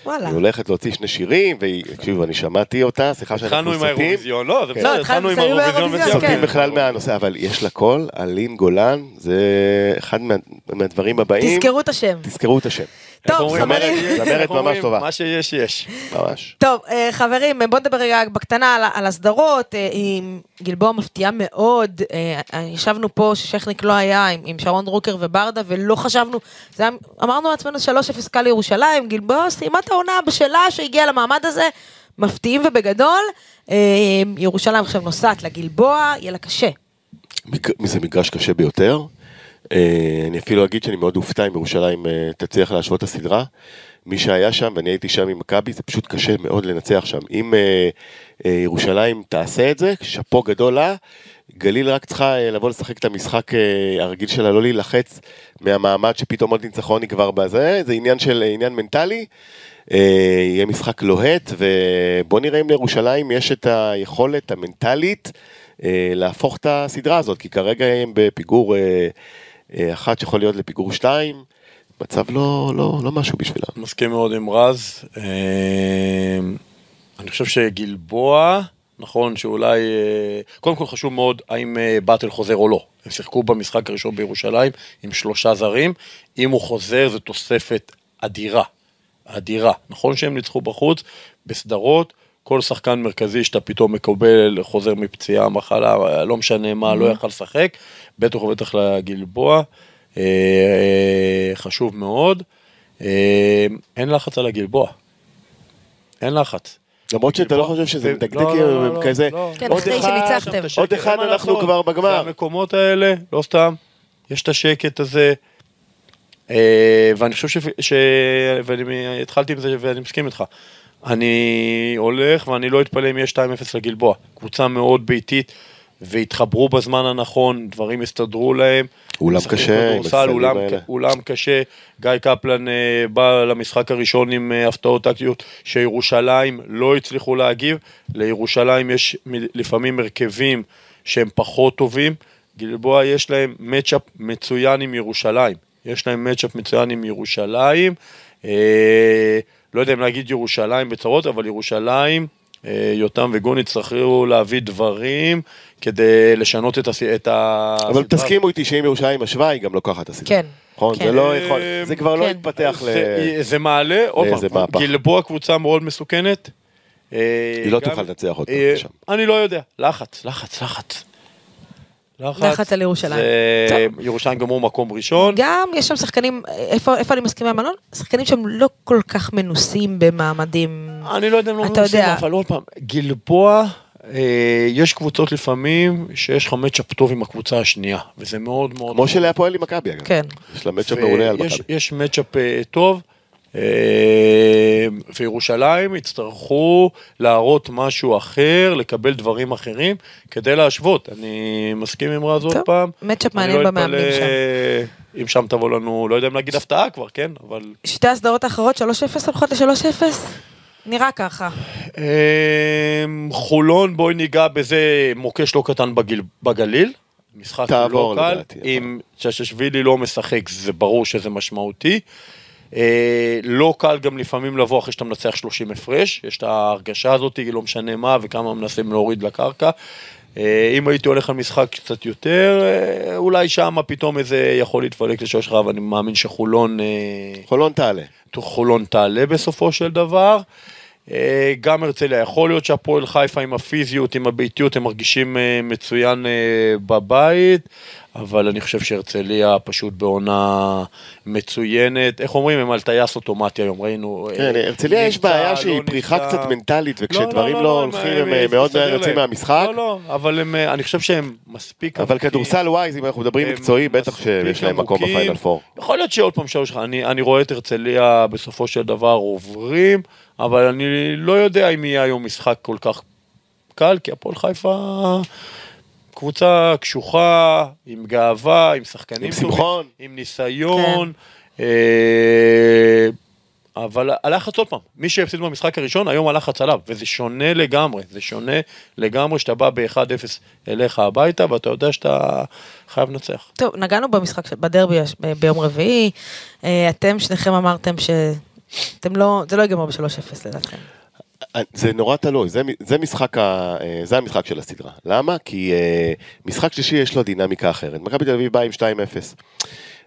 וואלה. היא הולכת להוציא שני שירים, ותקשיבו, אני שמעתי אותה, סליחה שאנחנו התחלנו עם סוטים. האירוויזיון, לא, זה כן. בסדר, לא, התחלנו עם האירוויזיון האירוויזיון, וסיימנו. כן. סוטים בכלל מהנושא, אבל יש לה קול, אלין גולן, זה אחד מה- מהדברים הבאים. תזכרו את השם. תזכרו את השם. טוב? חברים. זמרת- ממש? טובה. מה שיש, יש. ממש. טוב, אה, חברים, בואו נדבר רגע בקטנה על, על הסדרות. אה, עם גלבוע מפתיעה מאוד. אה, ישבנו פה ששכניק לא היה עם, שרון דרוקר וברדה, ולא חשבנו, אמרנו לעצמנו 3-0 קל לירושלים, גלבוע סיימה את העונה בשלה שהגיעה למעמד הזה, מפתיעים ובגדול. ירושלים עכשיו נוסעת לגלבוע, יהיה לה קשה. זה מגרש קשה ביותר. אה, אני אפילו אגיד שאני מאוד אופתע אם ירושלים אה, תצליח להשוות את הסדרה. מי שהיה שם, ואני הייתי שם עם מכבי, זה פשוט קשה מאוד לנצח שם. אם אה, אה, ירושלים תעשה את זה, שאפו גדול לה, גליל רק צריכה אה, לבוא לשחק את המשחק אה, הרגיל שלה, לא להילחץ מהמעמד שפתאום עוד ניצחון היא כבר בזה, זה עניין של אה, עניין מנטלי. אה, יהיה משחק לוהט, ובוא נראה אם לירושלים יש את היכולת המנטלית אה, להפוך את הסדרה הזאת, כי כרגע הם בפיגור אה, אחת שיכול להיות לפיגור שתיים, מצב לא, לא, לא משהו בשבילם. מסכים מאוד עם רז. אה, אני חושב שגלבוע, נכון שאולי, אה, קודם כל חשוב מאוד האם אה, באטל חוזר או לא. הם שיחקו במשחק הראשון בירושלים עם שלושה זרים, אם הוא חוזר זו תוספת אדירה, אדירה. נכון שהם ניצחו בחוץ, בסדרות, כל שחקן מרכזי שאתה פתאום מקבל חוזר מפציעה, מחלה, לא משנה מה, לא יכל לשחק, בטח ובטח לגלבוע, אה, אה, חשוב מאוד. אה, אין לחץ על הגלבוע, אין לחץ. למרות שאתה לא חושב שזה זה- מדקדק עם כזה, עוד אחד, עוד אחד אנחנו. כבר בגמר. המקומות האלה, לא סתם, יש את השקט הזה. ואני חושב ש... ש... ואני התחלתי עם זה ואני מסכים איתך. אני הולך ואני לא אתפלא אם יש 2-0 לגלבוע. קבוצה מאוד ביתית והתחברו בזמן הנכון, דברים הסתדרו להם. אולם קשה, כדורסל, אולם. אולם קשה, גיא קפלן אה, בא למשחק הראשון עם אה, הפתעות טקטיות שירושלים לא הצליחו להגיב, לירושלים יש לפעמים הרכבים שהם פחות טובים, גלבוע יש להם מצ'אפ מצוין עם ירושלים, יש להם מצ'אפ מצוין עם ירושלים, אה, לא יודע אם להגיד ירושלים בצרות, אבל ירושלים, אה, יותם וגוני יצטרכו להביא דברים כדי לשנות את, הס... את ה... אבל תסכימו איתי שאם ירושלים משווה, היא גם לוקחת את הסדרה. כן. נכון? כן. זה לא יכול, זה כבר לא כן. התפתח ל... זה, זה מעלה, עוד לאיזה פעם. גלבוע קבוצה מאוד מסוכנת. אה, היא לא תוכל לנצח עוד פעם אה, שם. אני לא יודע, לחץ, לחץ, לחץ. לחץ על ירושלים. זה- ירושלים גמרו מקום ראשון. גם יש שם שחקנים, איפה, איפה אני מסכימה עם אלון? שחקנים שהם לא כל כך מנוסים במעמדים. אני לא יודע אם לא מנוסים, יודע. אבל עוד פעם, גלבוע, אה, יש קבוצות לפעמים שיש לך מצ'אפ טוב עם הקבוצה השנייה, וזה מאוד מאוד... כמו של הפועל עם מכבי אגב. כן. יש לה מצ'אפ מעולה על מכבי. יש מצ'אפ אה, טוב, וירושלים יצטרכו להראות משהו אחר, לקבל דברים אחרים, כדי להשוות. אני מסכים עם רז עוד טוב, פעם. מצ'אפ מעניין לא במאמנים שם. אם שם תבוא לנו, לא יודע אם להגיד הפתעה כבר, כן? אבל... שתי הסדרות האחרות, 3-0 הולכות ל-3-0? נראה ככה. אמ, חולון, בואי ניגע בזה, מוקש לא קטן בגיל, בגליל. משחק לא קל. אם צ'ששווילי לא משחק, זה ברור שזה משמעותי. אה, לא קל גם לפעמים לבוא אחרי שאתה מנצח 30 הפרש, יש את ההרגשה הזאת, לא משנה מה וכמה מנסים להוריד לקרקע. אה, אם הייתי הולך על משחק קצת יותר, אה, אולי שם פתאום איזה יכול להתפלק לשלוש רב, אני מאמין שחולון... חולון תעלה. חולון תעלה בסופו של דבר. גם הרצליה, יכול להיות שהפועל חיפה עם הפיזיות, עם הביתיות, הם מרגישים מצוין בבית, אבל אני חושב שהרצליה פשוט בעונה מצוינת. איך אומרים, הם על טייס אוטומטי היום, ראינו... אה, כן, הרצליה יש בעיה לא שהיא פריחה. קצת מנטלית, לא, וכשדברים לא, לא הולכים הם, הם אה, מאוד יוצאים. מהמשחק. לא, לא, אבל אה, אני חושב שהם מספיק... אבל. כדורסל ווייז, אם אנחנו מדברים מקצועי, בטח שיש להם מקום. בפיינל פור. יכול להיות שעוד פעם שלוש, אני רואה את הרצליה בסופו של דבר עוברים, אבל אני לא יודע אם יהיה היום משחק כל כך קל, כי הפועל חיפה קבוצה קשוחה, עם גאווה, עם שחקנים עם שמחון. עם ניסיון. אה, אבל הלחץ עוד פעם, מי שהפסיד במשחק הראשון, היום הלחץ עליו, וזה שונה לגמרי, זה שונה לגמרי שאתה בא ב-1-0 אליך הביתה, ואתה יודע שאתה חייב לנצח. טוב, נגענו במשחק, בדרבי ביום רביעי. אה, אתם שניכם אמרתם שאתם לא, זה לא ייגמר ב-3-0 לדעתכם. זה נורא תלוי, זה, זה, משחק ה, אה, זה המשחק של הסדרה. למה? כי אה, משחק שלישי יש לו דינמיקה אחרת. מכבי תל אביב באה עם 2-0.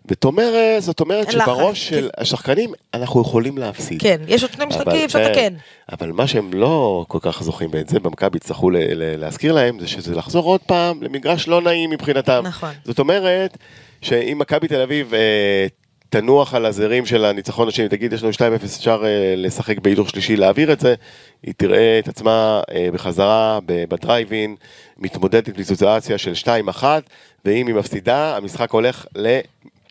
זאת אומרת, זאת אומרת שבראש של השחקנים אנחנו יכולים להפסיד. כן, יש עוד שני משחקים, אפשר כן, לתקן. אבל מה שהם לא כל כך זוכים, ואת זה במכבי יצטרכו להזכיר להם, זה שזה לחזור עוד פעם למגרש לא נעים מבחינתם. נכון. זאת אומרת, שאם מכבי תל אביב אה, תנוח על הזרים של הניצחון השני, תגיד יש לנו 2-0, אפשר אה, לשחק בהידור שלישי, להעביר את זה, היא תראה את עצמה אה, בחזרה בדרייבין, מתמודדת בסיטואציה של 2-1, ואם היא מפסידה, המשחק הולך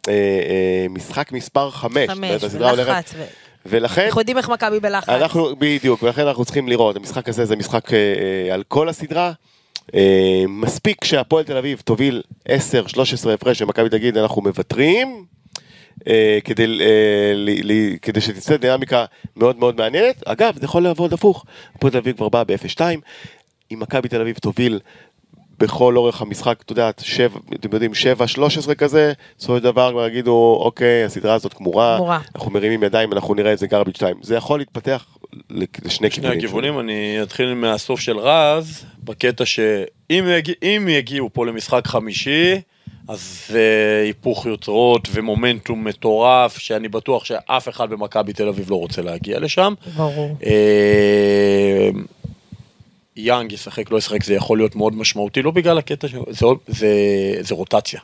למשחק מספר 5. חמש, ולחץ. ו- ולכן... אנחנו יודעים איך מכבי בלחץ. אנחנו, בדיוק, ולכן אנחנו צריכים לראות, המשחק הזה זה משחק אה, אה, על כל הסדרה. אה, מספיק שהפועל תל אביב תוביל 10-13 הפרש ומכבי תגיד אנחנו מוותרים, אה, כדי, אה, ל, ל, כדי שתצא דינמיקה מאוד מאוד מעניינת. אגב, זה יכול לעבוד הפוך, הפועל תל אביב כבר באה ב-0-2, אם מכבי תל אביב תוביל בכל אורך המשחק, אתה יודע, שבע, אתם יודעים, 7-13 כזה, בסופו של דבר כבר יגידו, אוקיי, הסדרה הזאת גמורה, גמורה. אנחנו מרימים ידיים, אנחנו נראה את זה garbage 2. זה יכול להתפתח לשני שני כיוונים. הכיוונים, אני אתחיל מהסוף של רז, בקטע שאם יגיע, יגיעו פה למשחק חמישי, אז זה היפוך יוצרות ומומנטום מטורף, שאני בטוח שאף אחד במכבי תל אביב לא רוצה להגיע לשם. ברור. אה, יאנג ישחק, לא ישחק, זה יכול להיות מאוד משמעותי, לא בגלל הקטע, זה, זה, זה רוטציה.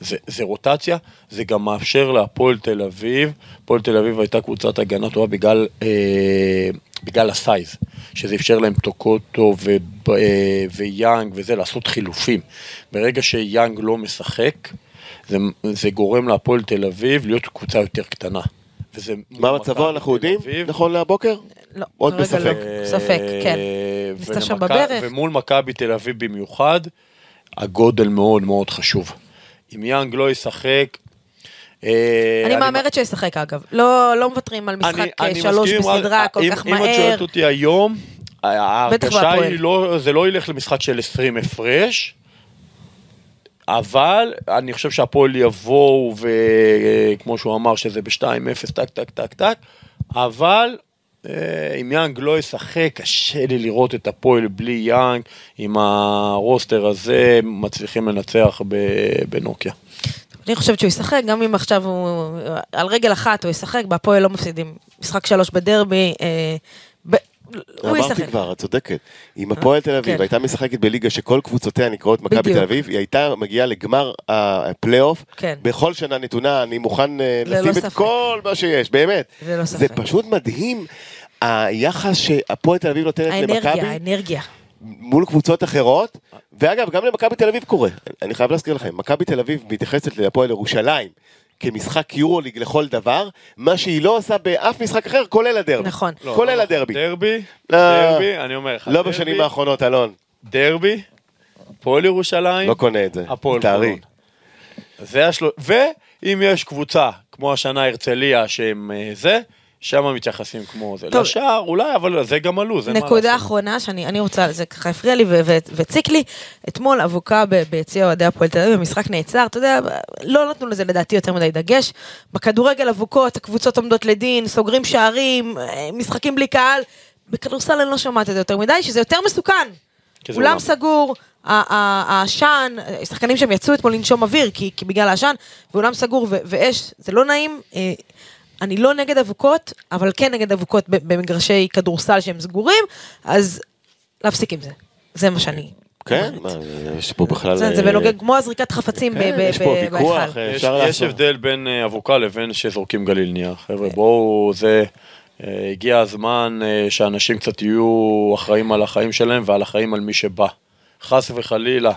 זה, זה רוטציה, זה גם מאפשר להפועל תל אביב, הפועל תל אביב הייתה קבוצת הגנה טובה בגלל, אה, בגלל ה size, שזה אפשר להם טוקוטו ו, אה, ויאנג וזה, לעשות חילופים. ברגע שיאנג לא משחק, זה, זה גורם להפועל תל אביב להיות קבוצה יותר קטנה. וזה מה מצבו אנחנו יודעים. נכון להבוקר? לא, עוד כרגע בספק. לא. ספק, כן. אה, ניסתה שם ולמכ- בברך. ומול מכבי תל אביב במיוחד, הגורל מאוד מאוד חשוב. אם יאנג לא ישחק... אה, אני מהמרת שישחק אגב. לא לא מוותרים על משחק אה, שלוש בסדרה כל כך כל כך מהר. שואלת אותי היום, ההרגשה. היא לא, זה לא ילך למשחק של 20 הפרש, אבל אני חושב שהפועל יבואו, וכמו שהוא אמר, שזה ב-2-0, טק, טק, טק, טק, אבל אה, אם יאנג לא ישחק, קשה לי לראות את הפועל בלי יאנג, עם ה roster הזה, מצליחים לנצח בנוקיה. אני חושבת שהוא ישחק, גם אם עכשיו הוא על רגל אחת הוא ישחק, בהפועל לא מפסידים. משחק שלוש בדרבי, אה, ב- הוא אמרתי ישחק. כבר, את צודקת. אם הפועל תל אביב כן. הייתה משחקת בליגה שכל קבוצותיה נקראות מכבי. תל אביב, היא הייתה מגיעה לגמר הפלייאוף. כן. בכל שנה נתונה, אני מוכן אה, לשים את ספק. כל מה שיש, באמת. זה. פשוט מדהים, היחס שהפועל תל אביב נותנת האנרגיה, למכבי האנרגיה. מול קבוצות אחרות, ואגב, גם למכבי תל אביב קורה. אני חייב להזכיר לכם, מכבי תל אביב מתייחסת להפועל ירושלים כמשחק יורוליג לכל דבר, מה שהיא לא עושה באף משחק אחר, כולל הדרבי. נכון. לא, כולל לא, הדרבי. דרבי, לא. דרבי, אני אומר לך, לא דרבי, בשנים האחרונות, אלון. דרבי, הפועל ירושלים, לא קונה את זה. הפועל תארי. חולון. זה השלו... ואם יש קבוצה, כמו השנה הרצליה, שהם אה, זה, שם מתייחסים כמו זה. טוב. לשאר אולי, אבל זה גם הלו"ז, אין מה נקודה לעשות. אחרונה שאני אני רוצה, זה ככה הפריע לי והציק לי, אתמול אבוקה ביציע אוהדי הפועל תל אביב, המשחק נעצר, אתה יודע, לא נתנו לזה לדעתי יותר מדי דגש. בכדורגל אבוקות, הקבוצות עומדות לדין, סוגרים שערים, אה, משחקים בלי קהל. בכדורסל אני לא שומעת את זה יותר מדי, שזה יותר מסוכן. זה אולם אולם. סגור, העשן, שחקנים שם יצאו אתמול לנשום אוויר, כי, כי בגלל העשן, ואולם סגור ואש, זה לא נעים. אני לא נגד אבוקות, אבל כן נגד אבוקות במגרשי כדורסל שהם סגורים, אז להפסיק עם זה. זה מה שאני... כן. מה, יש פה בכלל... זה, זה אה, בנוגע כמו הזריקת חפצים כן, ב- יש פה ויכוח, בהיכל. אה, יש. הבדל בין אה, אבוקה לבין שזורקים גליל נייר. חבר'ה, בואו, זה... הגיע הזמן שאנשים קצת יהיו אחראים על החיים שלהם ועל החיים על מי שבא. חס וחלילה,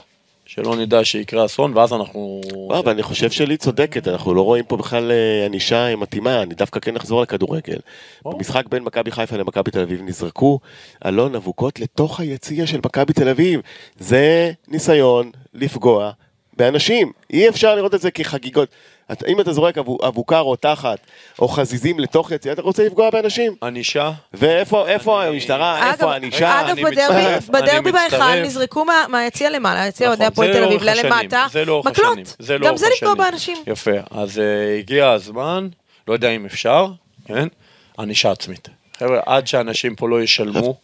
שלא נדע שיקרה אסון, ואז אנחנו... לא, אבל אני חושב שלי צודקת, אנחנו לא רואים פה בכלל אה, ענישה מתאימה, אני דווקא כן אחזור לכדורגל. במשחק בין מכבי חיפה למכבי תל אביב נזרקו אלון אבוקות לתוך היציע של מכבי תל אביב. זה ניסיון לפגוע באנשים. אי אפשר לראות את זה כחגיגות. את- אם אתה זורק אבו- אבוקה רותחת או חזיזים לתוך יציע, אתה רוצה לפגוע באנשים. ענישה, ואיפה איפה המשטרה, איפה הענישה? אגב, בדרבי, בדרבי בהיכל. נזרקו מה- מהיציע למעלה, היציע אוהדי נכון, הפועל זה תל אביב, ללמטה, מקלות. גם זה לפגוע. באנשים. יפה, אז uh, הגיע הזמן, לא יודע אם אפשר, כן? ענישה עצמית. חבר'ה, עד שאנשים פה לא ישלמו,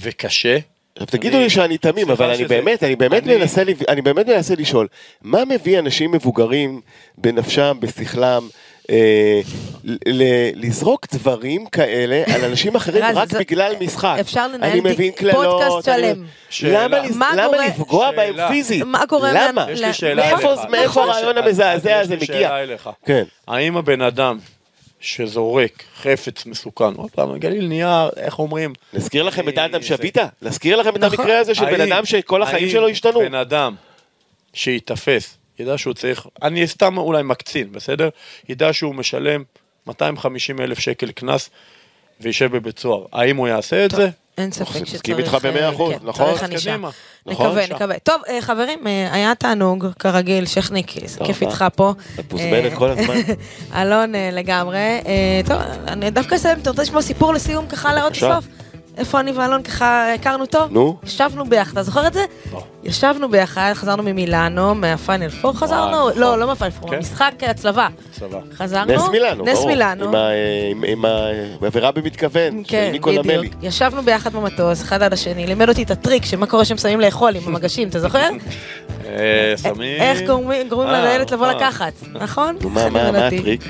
וקשה, עכשיו תגידו לי שאני תמים, אבל אני באמת, אני באמת מנסה, אני באמת מנסה לשאול, מה מביא אנשים מבוגרים בנפשם, בשכלם, אה, לזרוק דברים כאלה על אנשים אחרים רק בגלל משחק? אפשר לנהל פודקאסט שלם. למה למה לפגוע בהם. פיזית? מה גורם למה? ל- יש ל- לי שאלה מאיפה- אליך. מאיפה נכון. הרעיון המזעזע הזה יש לי מגיע? שאלה אליך. כן. האם הבן אדם שזורק חפץ מסוכן, עוד פעם, גליל נייר, איך אומרים? נזכיר לכם את אדם זה- שביטה? נזכיר לכם את נכון. המקרה הזה של בן אדם שכל החיים שלו השתנו? בן אדם שייתפס, ידע שהוא צריך, אני סתם אולי מקצין, בסדר? ידע שהוא משלם 250 אלף שקל קנס וישב בבית סוהר. האם הוא יעשה את זה? אין ספק אני שצריך... מסכים איתך במאה אה, אחוז, כן, נכון? צריך ענישה. קדימה. נכון. נקווה. נקווה. טוב, אה, חברים, אה, היה תענוג, כרגיל, שכניק, כיף. איתך פה. את מוזמנת כל הזמן. אלון לגמרי. טוב, אני דווקא אסיים, אתה רוצה לשמוע סיפור לסיום ככה לעוד בבקשה. איפה אני ואלון ככה הכרנו טוב? נו. ישבנו ביחד, אתה זוכר את זה? לא. ישבנו ביחד, חזרנו ממילאנו, מהפיינל פור חזרנו? נכון. לא, לא מהפיינל פור, כן. משחק הצלבה. צבא. חזרנו. נס מילאנו, נס. מילאנו. עם העבירה במתכוון, של כן, ניקו בדיוק. נמלי. ישבנו ביחד במטוס, אחד על השני, לימד אותי את הטריק של מה קורה שהם שמים לאכול עם המגשים, אתה זוכר? אה, שמים... איך גורמים אה, לילד לבוא אה. לקחת, נכון? מה-. הטריק?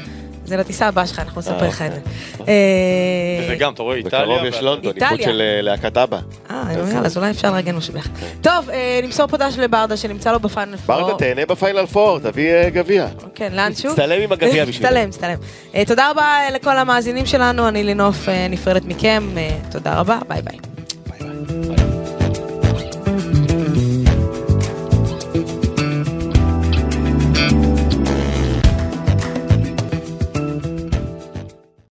זה לטיסה הבאה שלך, אנחנו נספר אה, לך את זה. אוקיי. אה, אתה רואה, איטליה... בקרוב יש לונדון, איטליה. איחוד של אה, להקת אבא. אה, יאללה, אז אולי אפשר לארגן משהו ביחד. טוב, אה, נמסור פה דש לברדה שנמצא לו ב final four. ברדה, תהנה ב final four, תביא אה, גביע. כן, לאנשהו. תצטלם עם הגביע בשבילנו. תצטלם, תצטלם. אה, תודה רבה אה, לכל המאזינים שלנו, אני לינוף אה, נפרדת מכם, אה, תודה רבה, bye bye.